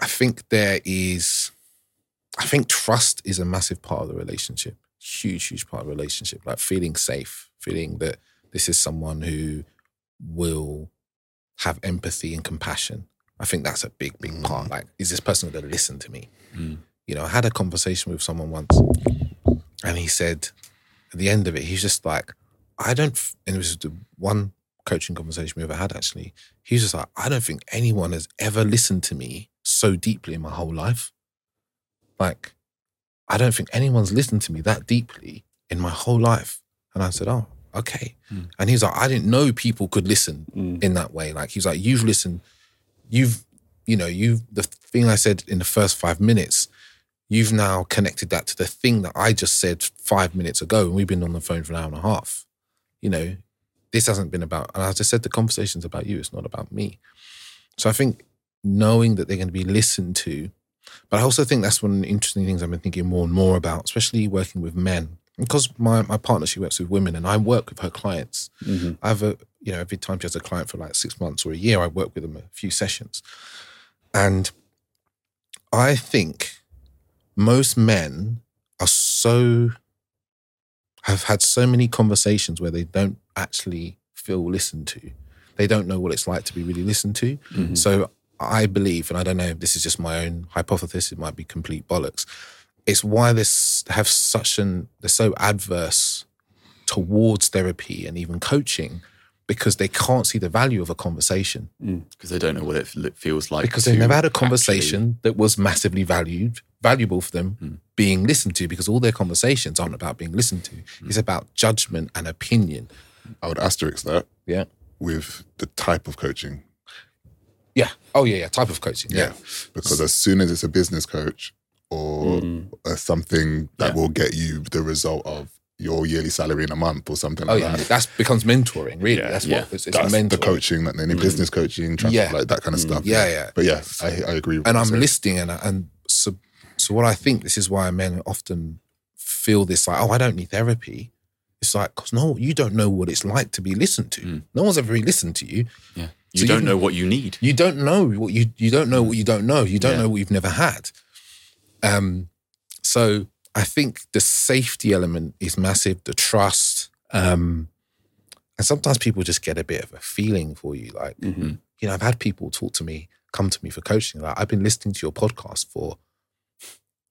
I think there is, I think trust is a massive part of the relationship. Huge, huge part of the relationship. Like feeling safe, feeling that this is someone who will have empathy and compassion. I think that's a big, big part. Like, is this person going to listen to me? Mm. You know, I had a conversation with someone once, and he said, at the end of it, he's just like, I don't, f-, and it was the one coaching conversation we ever had actually. He's just like, I don't think anyone has ever listened to me so deeply in my whole life. Like, I don't think anyone's listened to me that deeply in my whole life. And I said, Oh, okay. Mm. And he's like, I didn't know people could listen Mm. in that way. Like he's like, you've listened, you've, you know, you've the thing I said in the first five minutes, you've now connected that to the thing that I just said five minutes ago, and we've been on the phone for an hour and a half. You know, this hasn't been about, and I just said the conversation's about you, it's not about me. So I think knowing that they're going to be listened to, but I also think that's one of the interesting things I've been thinking more and more about, especially working with men. Because my, my partner, she works with women and I work with her clients. Mhm. I have a, you know, every time she has a client for like six months or a year, I work with them a few sessions. And I think most men are so have had so many conversations where they don't actually feel listened to. They don't know what it's like to be really listened to. So I believe, and I don't know if this is just my own hypothesis, it might be complete bollocks. It's why this have such an they're so adverse towards therapy and even coaching because they can't see the value of a conversation mm. because they don't know what it feels like. because they've never had a actually- conversation that was massively valued valuable for them mm. being listened to because all their conversations aren't about being listened to mm. it's about judgment and opinion I would asterisk that yeah with the type of coaching. Yeah oh yeah yeah type of coaching yeah, Yeah. Because as soon as it's a business coach or uh, something that Yeah. will get you the result of your yearly salary in a month or something oh like yeah that. that's becomes mentoring really Yeah, that's yeah. what it's, it's That's mentoring the coaching, that any business mm. coaching, trans- Yeah. like that kind of mm. stuff. yeah yeah But yeah, I, I agree. With and I'm you said. listening, and and so so what I think this is why men often feel this like, oh, I don't need therapy. It's like because no, you don't know what it's like to be listened to. No one's ever really listened to you. Yeah. You So don't you- know what you need. You don't know what you you don't know what you don't know. You don't Yeah. know what you've never had. Um, so I think the safety element is massive. The trust, um, and sometimes people just get a bit of a feeling for you, like Mhm. you know, I've had people talk to me, come to me for coaching. Like, I've been listening to your podcast for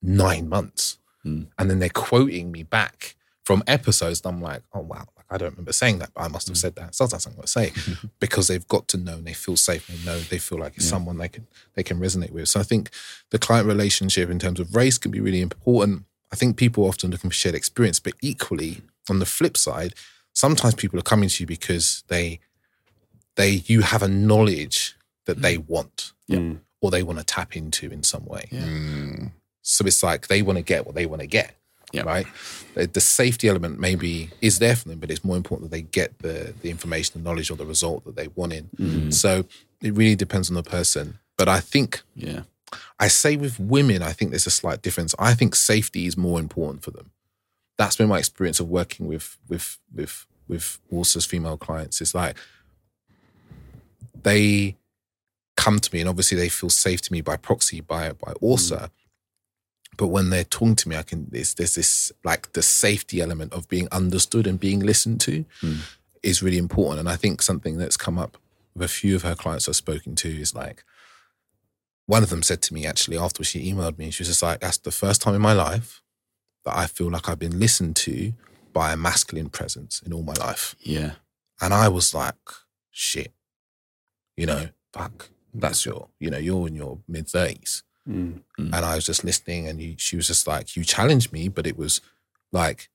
nine months. Mm. And then they're quoting me back from episodes. And I'm like, oh, wow. Like, I don't remember saying that, but I must have said that. Sometimes I'm going to say (laughs) because they've got to know and they feel safe. They know they feel like it's someone they can, they can resonate with. So I think the client relationship in terms of race can be really important. I think people are often looking for shared experience, but equally on the flip side, sometimes people are coming to you because they they you have a knowledge that they want Mm. or they want to tap into in some way. Yeah. Mm, So it's like they want to get what they want to get. Yeah. Right. The, safety element maybe is there for them, but it's more important that they get the the information, the knowledge, or the result that they want in. Mm-hmm. So it really depends on the person. But I think Yeah. I say with women, I think there's a slight difference. I think safety is more important for them. That's been my experience of working with with with with Walsa's female clients. It's like they come to me and obviously they feel safe to me by proxy by by Orsa. But when they're talking to me, I can there's there's this like the safety element of being understood and being listened to hmm. is really important. And I think something that's come up with a few of her clients I've spoken to is like one of them said to me actually after she emailed me, she was just like, That's the first time in my life that I feel like I've been listened to by a masculine presence in all my life. Yeah. And I was like, shit, you know, fuck, that's your, you know, you're in your mid 30s. Mm. And I was just listening and you, she was just like, you challenged me, but it was like,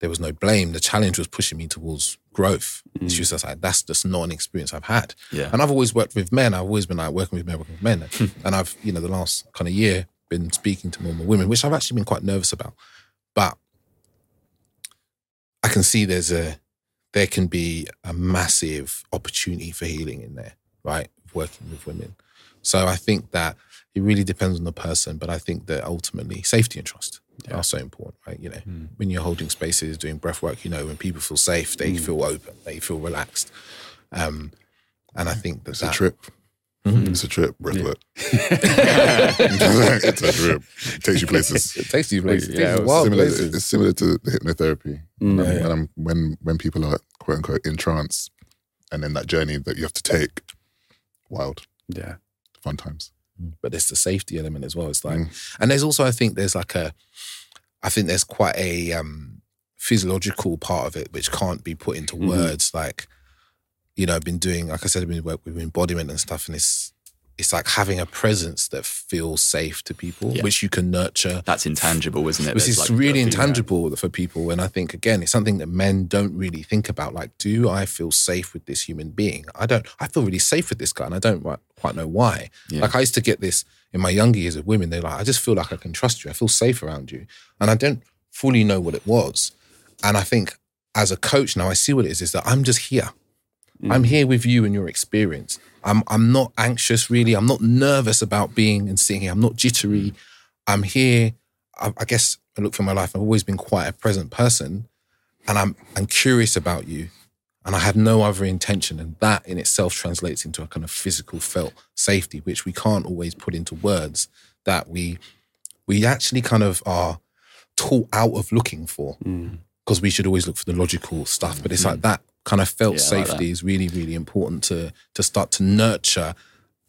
there was no blame. The challenge was pushing me towards growth. And she was just like, that's just not an experience I've had. Yeah. And I've always worked with men. I've always been like working with men, working with men. (laughs) and I've, you know, the last kind of year been speaking to more and more women, which I've actually been quite nervous about. But I can see there's a, there can be a massive opportunity for healing in there, right? Working with women. So I think that it really depends on the person, but I think that ultimately safety and trust are so important, right? You know, when you're holding spaces, doing breath work, you know, when people feel safe, they feel open, they feel relaxed. Um, and I think that's that, a trip. Mm-hmm. It's a trip, breathwork. (laughs) (laughs) it's a trip. It takes you (laughs) places. it takes you places, Yeah, yeah, it wild similar, places. it's similar to the hypnotherapy. Mm. Um, when, I'm, when when people are quote unquote in trance, and then that journey that you have to take, wild, Yeah. fun times. Mm. but there's the safety element as well. It's like, mm. and there's also, I think there's like a, I think there's quite a um, physiological part of it which can't be put into mm-hmm. words. Like, you know, I've been doing, like I said, I've been work with embodiment and stuff, and it's, it's like having a presence that feels safe to people, Yeah. which you can nurture. That's intangible, isn't it? Which is like really intangible for people. And I think, again, it's something that men don't really think about. Like, do I feel safe with this human being? I don't, I feel really safe with this guy and I don't quite know why. Yeah. Like, I used to get this in my younger years of women. They're like, I just feel like I can trust you. I feel safe around you. And I don't fully know what it was. And I think as a coach now, I see what it is, is that I'm just here. Mm. I'm here with you and your experience. I'm I'm not anxious really. I'm not nervous about being and seeing here. I'm not jittery. Mm. I'm here. I, I guess I look for my life. I've always been quite a present person, and I'm I'm curious about you, and I have no other intention. And that in itself translates into a kind of physical felt safety, which we can't always put into words. That we we actually kind of are taught out of looking for. because we should always look for the logical stuff. But it's like that kind of felt Mm. Yeah, I like safety is really, really important to to start to nurture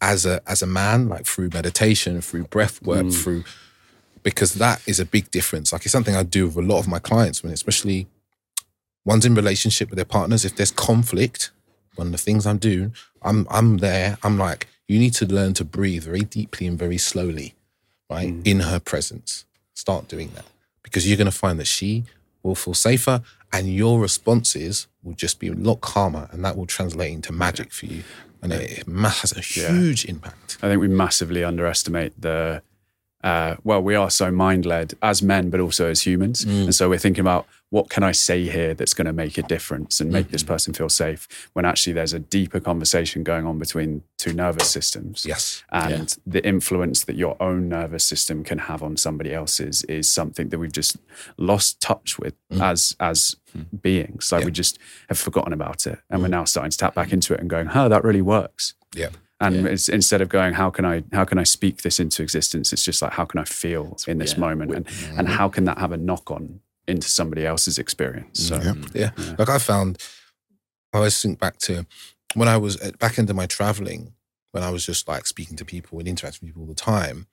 as a as a man, like through meditation, through breath work, Mm. through because that is a big difference. Like it's something I do with a lot of my clients when especially one's in relationship with their partners. If there's conflict, one of the things I'm doing, I'm I'm there. I'm like, you need to learn to breathe very deeply and very slowly, right? Mm. In her presence. Start doing that. Because you're gonna find that she will feel safer and your responses will just be a lot calmer and that will translate into magic for you. And it has a huge impact. I think we massively underestimate the. Uh, well, we are so mind led as men, but also as humans, mm. and so we're thinking about what can I say here that's going to make a difference and make this mm-hmm. person feel safe. When actually there's a deeper conversation going on between two nervous systems. Yes. and the influence that your own nervous system can have on somebody else's is something that we've just lost touch with mm. as as hmm. beings. Like Yeah. we just have forgotten about it, and we're mm. now starting to tap back into it and going, "Huh, that really works." Yeah. And it's, instead of going, "How can I how can I speak this into existence?" It's just like, "How can I feel in this yeah, moment?" And and how can that have a knock on into somebody else's experience? So mm-hmm. Yeah. Yeah. Like I found, I always think back to when I was at, back into my traveling, when I was just like speaking to people and interacting with people all the time,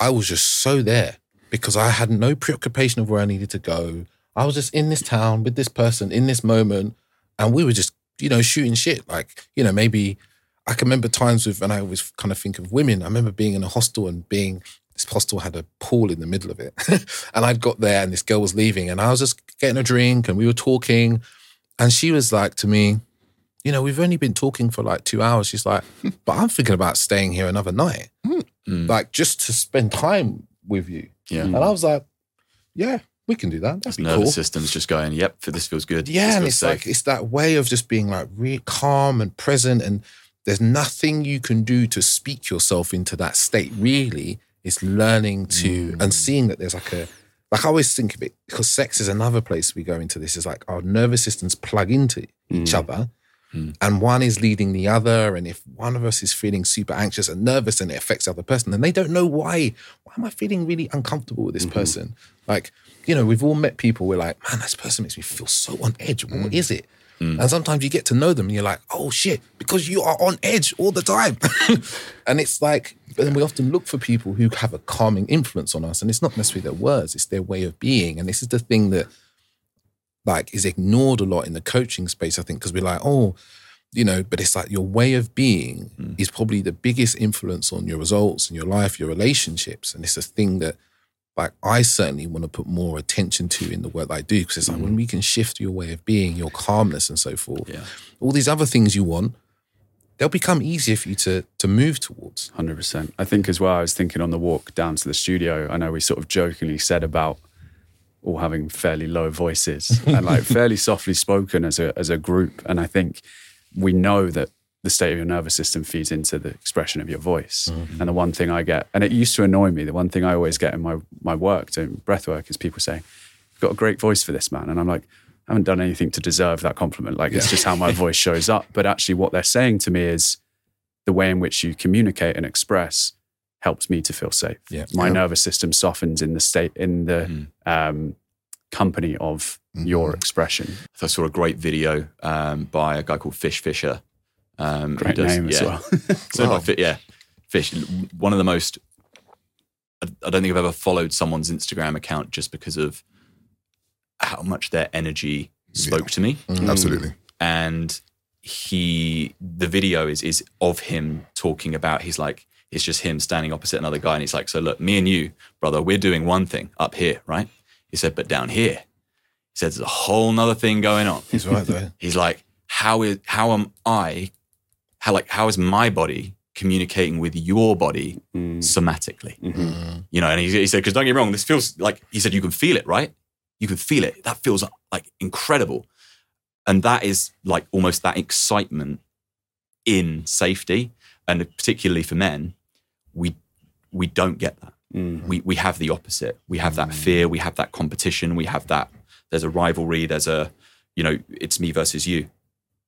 I was just so there because I had no preoccupation of where I needed to go. I was just in this town with this person in this moment, and we were just, you know, shooting shit. Like, you know, maybe I can remember times with, and I always kind of think of women. I remember being in a hostel and being, this hostel had a pool in the middle of it. (laughs) and I'd got there and this girl was leaving and I was just getting a drink and we were talking. And she was like to me, you know, we've only been talking for like two hours. She's like, (laughs) but I'm thinking about staying here another night, Mm. like just to spend time with you. Yeah. And I was like, yeah, we can do that. That's Nervous cool. system's just going, yep, this feels good. Yeah, this and it's safe. like it's that way of just being like really calm and present, and there's nothing you can do to speak yourself into that state. Really, it's learning to Mm. and seeing that there's like a like I always think of it because sex is another place we go into this. Is like our nervous systems plug into each other. Mm. And one is leading the other. And if one of us is feeling super anxious and nervous and it affects the other person, then they don't know why. Why am I feeling really uncomfortable with this Mm-hmm. person? Like, you know, we've all met people, we're like, man, this person makes me feel so on edge. Mm. What is it? Mm. And sometimes you get to know them and you're like, oh shit, because you are on edge all the time. (laughs) and it's like, but then we often look for people who have a calming influence on us. And it's not necessarily their words, it's their way of being. And this is the thing that like is ignored a lot in the coaching space, I think, because we're like, oh, you know, but it's like your way of being mm. is probably the biggest influence on your results and your life, your relationships. And it's a thing that like I certainly want to put more attention to in the work that I do. Because it's like when mm. we can shift your way of being, your calmness and so forth, Yeah. all these other things you want, they'll become easier for you to to move towards. Hundred percent. I think as well. I was thinking on the walk down to the studio. I know we sort of jokingly said about all having fairly low voices (laughs) and like fairly softly spoken as a as a group. And I think we know that the state of your nervous system feeds into the expression of your voice. And the one thing I get, and it used to annoy me, the one thing I always get in my my work doing breath work is people saying, "You've got a great voice for this, man," and I'm like. I haven't done anything to deserve that compliment. Like it's just how my (laughs) voice shows up. But actually, what they're saying to me is, the way in which you communicate and express helps me to feel safe. Yeah. My Yeah. nervous system softens in the state in the Mm. um, company of your expression. I saw a great video um, by a guy called Fish Fisher. Um, Great does- name as yeah. well. (laughs) So Wow. like, fi- yeah, Fish, one of the most. I I don't think I've ever followed someone's Instagram account just because of how much their energy spoke to me. Absolutely. and he the video is is of him talking about he's like it's just him standing opposite another guy and he's like so look me and you brother we're doing one thing up here right he said but down here he said there's a whole nother thing going on He's right there. (laughs) he's like how is how am i how like how is my body communicating with your body mm. somatically? Mm-hmm. Mm-hmm. You know and he, he said because don't get me wrong this feels like he said you can feel it right? You can feel it. That feels like incredible. And that is like almost that excitement in safety. And particularly for men we we don't get that. Mm-hmm. We we have the opposite. We have that mm. fear. We have that competition. We have that there's a rivalry. There's a you know it's me versus you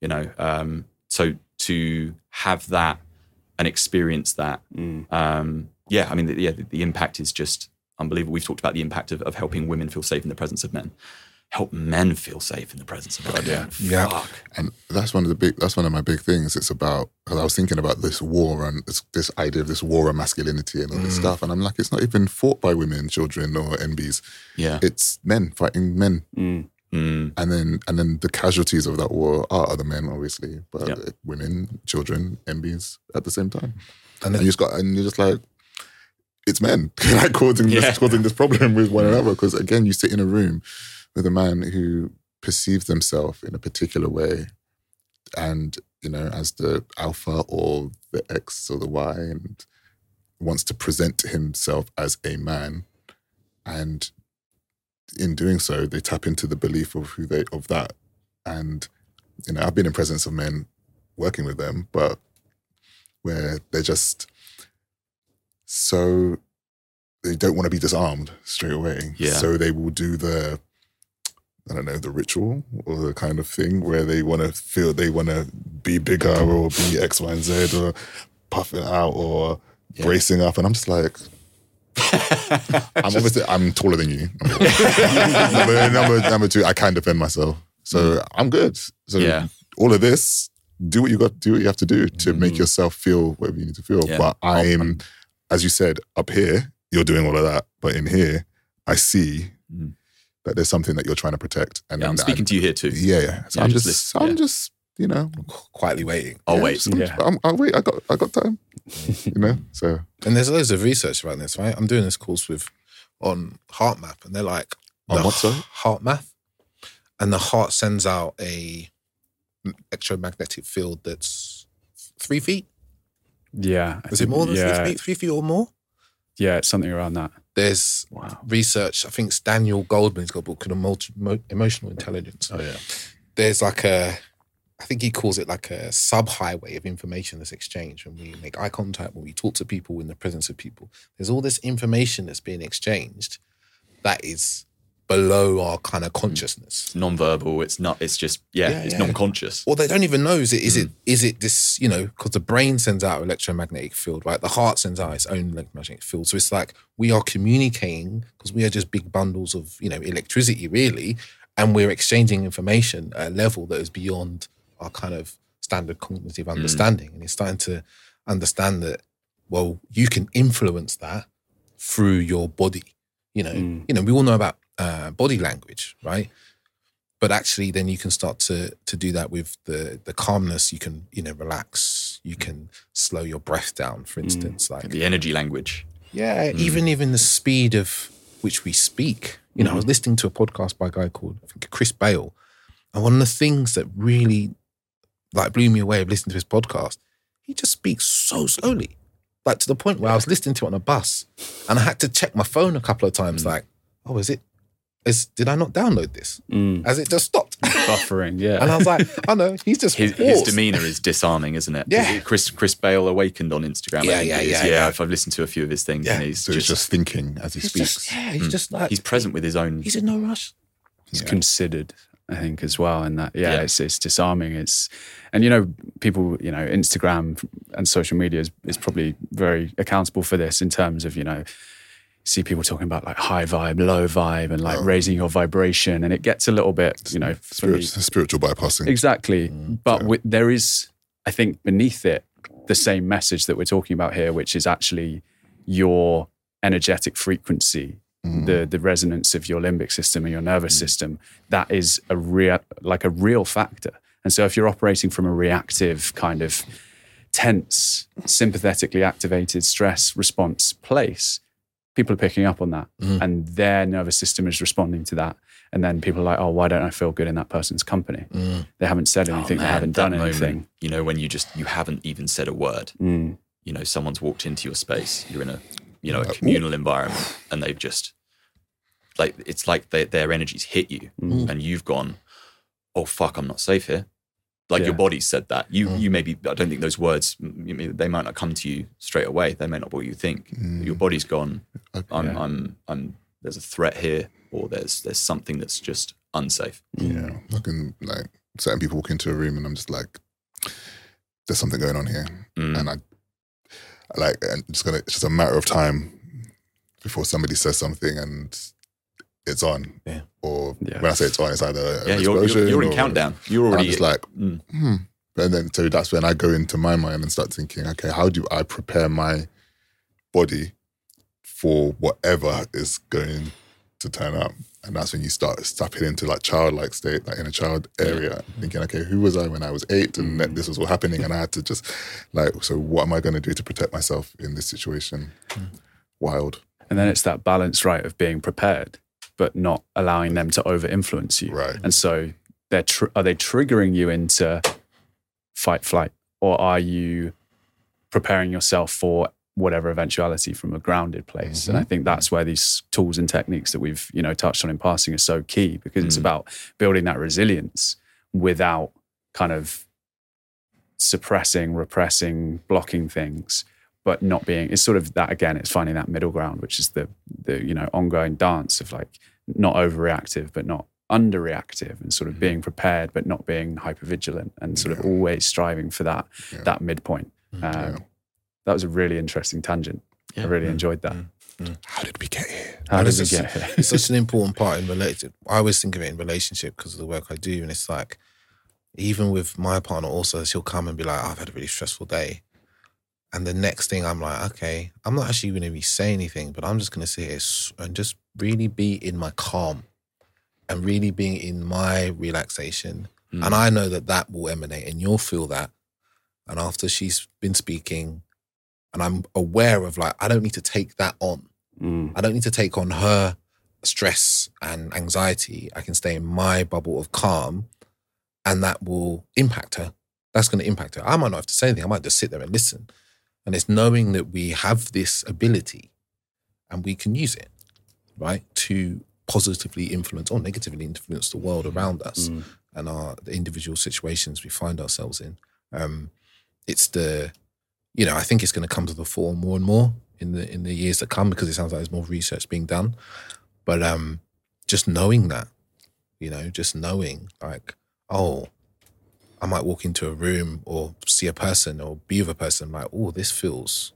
you know um so to have that and experience that um yeah i mean the, yeah the, the impact is just unbelievable we've talked about the impact of, of helping women feel safe in the presence of men help men feel safe in the presence of God. yeah. Yeah. Fuck. And that's one of the big. That's one of my big things. It's about because I was thinking about this war and this, this idea of this war on masculinity and all this stuff, and I'm like, it's not even fought by women, children, or NBs. Yeah. It's men fighting men, Mm. Mm. and then and then the casualties of that war are other men, obviously, but Yeah. women, children, NBs at the same time. And And you just got and you're just like, it's men (laughs) like causing Yeah. this causing this problem with one another. Because again, you sit in a room with a man who perceives themselves in a particular way, and you know, as the alpha or the X or the Y, and wants to present himself as a man, and in doing so, they tap into the belief of who they of that, and you know, I've been in presence of men working with them, but where they're just so they don't want to be disarmed straight away. Yeah. So they will do the I don't know, the ritual or the kind of thing where they want to feel they want to be bigger or be X, Y, and Z or puffing out or bracing up. And I'm just like, I'm obviously I'm taller than you. (laughs) Number, number, number, two, I can defend myself, so I'm good. So Yeah. all of this, do what you got, do what you have to do to make yourself feel whatever you need to feel. Yeah. But I'm, as you said, up here, you're doing all of that, but in here, I see Mm. that there's something that you're trying to protect. And Yeah, I'm speaking to you here too. Yeah, yeah. So I'm just I'm just, you know, quietly waiting. I'll yeah, wait. just- I'm, Yeah. I'm, I'll wait. I got, I got time. (laughs) you know, so And there's loads of research about this, right? I'm doing this course with on Heart Math, and they're like On the what, sorry? Heart Math, and the heart sends out a electromagnetic field that's three feet. Yeah. Is it more than yeah, three feet? Three feet or more? Yeah, it's something around that. There's Wow. research. I think it's Daniel Goleman's got a book called Emo- Emo- Emotional Intelligence. Oh yeah. There's like a, I think he calls it like a sub highway of information that's exchanged when we make eye contact, when we talk to people in the presence of people. There's all this information that's being exchanged that is below our kind of mm. consciousness. It's non-verbal. It's not. It's just yeah. Yeah, it's yeah. non-conscious. Or they don't even know is it is mm. it is it this you know because the brain sends out electromagnetic field right the heart sends out its own electromagnetic field so it's like we are communicating because we are just big bundles of you know electricity really and we're exchanging information at a level that is beyond our kind of standard cognitive hmm. understanding. And it's starting to understand that well you can influence that through your body you know. Mm. you know we all know about uh, body language right? But actually then you can start to to do that with the the calmness. You can you know relax. You hmm. can slow your breath down for hmm. instance like The energy language. yeah even even the speed of which we speak. You know i was listening to a podcast by a guy called I think chris bale. And one of the things that really like blew me away of listening to his podcast he just speaks so slowly like to the point where i was listening to it on a bus and i had to check my phone a couple of times like oh is it is did i not download this Mm. as it just stopped (laughs) Buffering, yeah. and I was like, I know, he's just His, his demeanor is disarming, isn't it? Yeah. Chris Chris Bale awakened on Instagram. Yeah, yeah, yeah, yeah. yeah. If I've listened to a few of his things, Yeah. and he's so just, it's just thinking as he speaks. just, yeah, he's just like he's present with his own. he's in no rush. He's Yeah. considered i think as well and that yeah, Yeah. It's, it's disarming it's and you know people you know instagram and social media is, is probably very accountable for this in terms of you know see people talking about like high vibe low vibe and like Oh. raising your vibration and it gets a little bit you know me- Spiritual, bypassing. Exactly. Mm, but wi- there is, I think, beneath it, the same message that we're talking about here, which is actually your energetic frequency, Mm. the the resonance of your limbic system and your nervous system. That is a real, like a real factor. And so, if you're operating from a reactive kind of tense, sympathetically activated stress response place, people are picking up on that, Mm. and their nervous system is responding to that. And then people are like, "Oh, why don't I feel good in that person's company?" Mm. They haven't said Oh, anything. they haven't done moment, anything. You know, when you just you haven't even said a word. Mm. You know, someone's walked into your space. You're in a you know a communal environment, and they've just like it's like they, their energies hit you, Mm. and you've gone, "Oh fuck, I'm not safe here." Like your body said that. You Mm. you maybe I don't think those words they might not come to you straight away. They may not be what you think. Mm. Your body's gone. Okay. I'm Yeah. I'm I'm there's a threat here, or there's there's something that's just unsafe. Yeah, I can like certain people walk into a room and I'm just like, there's something going on here, Mm. and I like, and it's gonna, it's just a matter of time before somebody says something, and it's on. Yeah. Or Yeah. when I say it's on, it's either an Yeah, you're, you're, explosion you're in or- countdown. You're I'm already just like, Mm. hmm. And then so that's when I go into my mind and start thinking, okay, how do I prepare my body for whatever is going to turn up? And that's when you start stepping into like childlike state, like in a child area, thinking, okay, who was I when I was eight and that this was all happening? And I had to just like, so what am I going to do to protect myself in this situation? Mm. Wild. And then it's that balance, right, of being prepared, but not allowing them to over influence you. Right. And so they're tr- are they triggering you into fight, flight, or are you preparing yourself for whatever eventuality from a grounded place? And I think that's where these tools and techniques that we've you know touched on in passing are so key because it's Mm. about building that resilience without kind of suppressing, repressing, blocking things. But not being it's sort of that again. It's finding that middle ground, which is the the you know ongoing dance of like not overreactive, but not underreactive, and sort of being prepared, but not being hypervigilant, and sort of always striving for that Yeah. that midpoint. Um, Yeah. That was a really interesting tangent. I Yeah. really mm. enjoyed that. Mm. Mm. How did we get here? How And did we it's get here? it's such an (laughs) important part in relationship. I always think of it in relationship because of the work I do, and it's like, even with my partner, also she'll come and be like, "I've had a really stressful day," and the next thing I'm like, "Okay, I'm not actually going to be saying anything, but I'm just going to sit here s- and just really be in my calm, and really being in my relaxation." Mm. And I know that that will emanate, and you'll feel that. And after she's been speaking, and I'm aware of like, I don't need to take that on. Mm, I don't need to take on her stress and anxiety. I can stay in my bubble of calm and that will impact her. That's going to impact her. I might not have to say anything. I might just sit there and listen. And it's knowing that we have this ability and we can use it, right, to positively influence or negatively influence the world around us mm, and our the individual situations we find ourselves in. Um, it's the, you know, I think it's going to come to the fore more and more in the in the years that come because it sounds like there's more research being done. But um, just knowing that, you know, just knowing like, oh, I might walk into a room or see a person or be with a person like, oh, this feels,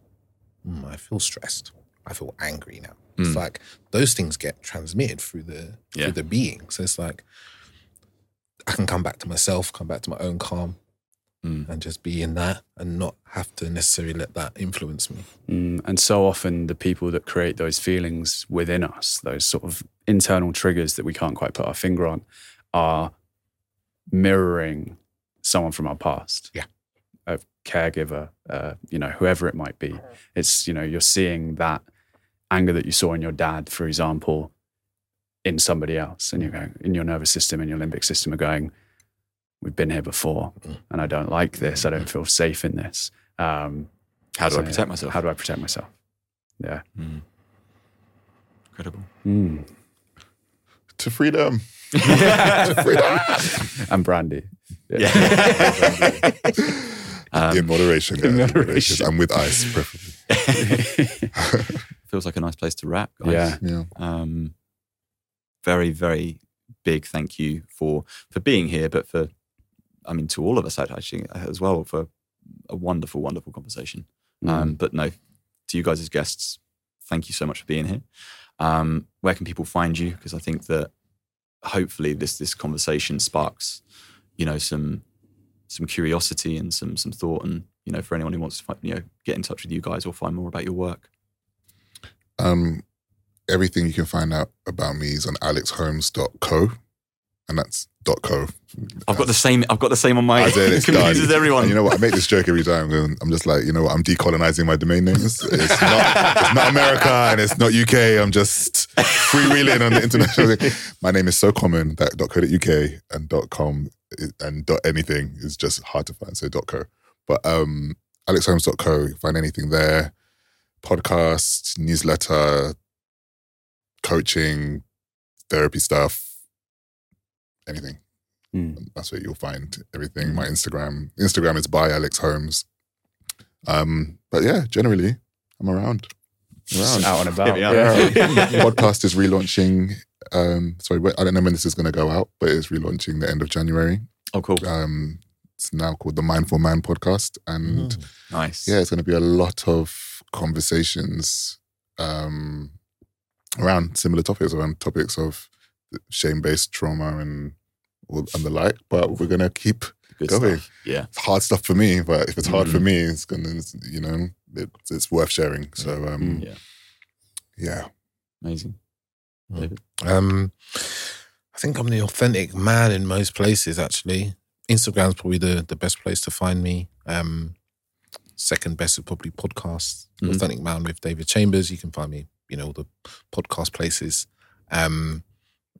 mm, I feel stressed. I feel angry now. It's Mm. like those things get transmitted through the Yeah. through the being. So it's like I can come back to myself, come back to my own calm, Mm. and just be in that, and not have to necessarily let that influence me. mm. And so often, the people that create those feelings within us, those sort of internal triggers that we can't quite put our finger on, are mirroring someone from our past. Yeah. A caregiver, uh, you know, whoever it might be. It's, you know, you're seeing that anger that you saw in your dad, for example, in somebody else. And you're going, in your nervous system and your limbic system are going, we've been here before Mm. and I don't like this. I don't feel safe in this. Um, How do so, I protect myself? How do I protect myself? Yeah. Mm. Incredible. Mm. To freedom. (laughs) (laughs) and brandy. Yeah. (laughs) Um, in moderation. in yeah, moderation. And with ice, preferably. feels like a nice place to wrap. Guys. yeah. Yeah. Um, very, very big thank you for for being here, but for, I mean, to all of us actually as well for a wonderful, wonderful conversation. Mm. Um, but no, to you guys as guests, thank you so much for being here. Um, where can people find you? Because I think that hopefully this this conversation sparks, you know, some some curiosity and some some thought, and you know, for anyone who wants to, fi- you know, get in touch with you guys or find more about your work. Um, everything you can find out about me is on alexholmes.co. And that's .co. I've got the same. I've got the same on my. I said (laughs) it's confuses everyone. And you know what? I make this joke every time. and I'm just like, you know what? I'm decolonizing my domain names. It's not, it's not America and it's not UK. I'm just freewheeling on the international thing. My name is so common that .co.uk and .com and .anything is just hard to find. So .co. But um, alexholmes.co, find anything there. Podcast, newsletter, coaching, therapy stuff, anything Mm. that's where you'll find everything. My Instagram, Instagram is by Alex Holmes. Um, but yeah, generally, I'm around. Around. Out and about. Yeah. Yeah. (laughs) Podcast is relaunching. Um, sorry, I don't know when this is going to go out, but it's relaunching the end of January. oh, cool. Um, it's now called the Mindful Man podcast, and Nice. yeah, it's going to be a lot of conversations um, around similar topics, around topics of shame-based trauma and and the like. But we're gonna keep Good going. stuff. Yeah. It's hard stuff for me, but if it's hard for Mm. me, it's gonna, it's, you know, it, it's worth sharing. So, um, Mm. Yeah. yeah. Amazing. Mm. David? Um, I think I'm the authentic man in most places. Actually, Instagram's probably the the best place to find me. Um, second best is probably podcasts. Mhm. Authentic Man with David Chambers. You can find me, you know, all the podcast places. Um,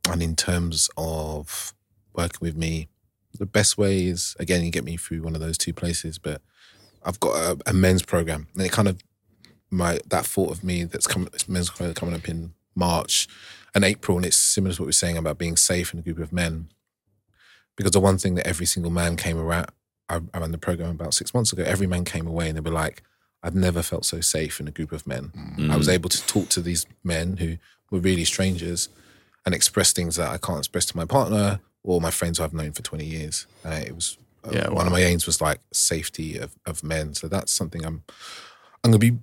and in terms of working with me, the best way is again you get me through one of those two places. But I've got a, a men's program, and it kind of my that thought of me that's coming men's program coming up in March and April, and it's similar to what we are saying about being safe in a group of men. Because the one thing that every single man came around, I, I ran the program about six months ago. Every man came away and they were like, "I've never felt so safe in a group of men." Mm. I was able to talk to these men who were really strangers and express things that I can't express to my partner or my friends who I've known for twenty years. Uh, it was uh, Yeah, one of my aims was like safety of, of men. So that's something I'm I'm gonna be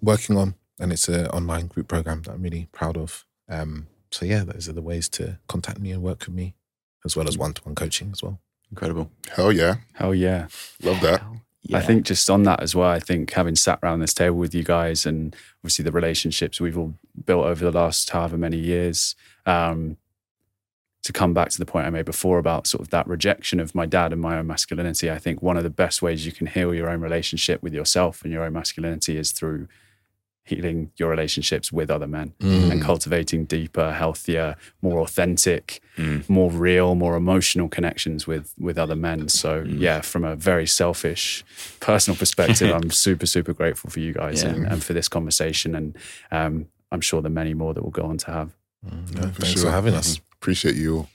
working on, and it's an online group program that I'm really proud of. Um, so yeah, those are the ways to contact me and work with me, as well as one to one coaching as well. Incredible. Hell yeah. Hell yeah. Love that. Yeah. I think just on that as well, I think having sat around this table with you guys and obviously the relationships we've all built over the last however many years, um, to come back to the point I made before about sort of that rejection of my dad and my own masculinity, I think one of the best ways you can heal your own relationship with yourself and your own masculinity is through healing your relationships with other men Mm. and cultivating deeper, healthier, more authentic, Mm. more real, more emotional connections with with other men. So Mm. yeah, from a very selfish, personal perspective, (laughs) I'm super super grateful for you guys Yeah. and, and for this conversation, and um, I'm sure the many more that we'll go on to have. Mm, Yeah, thanks sure. for having us. Appreciate you all.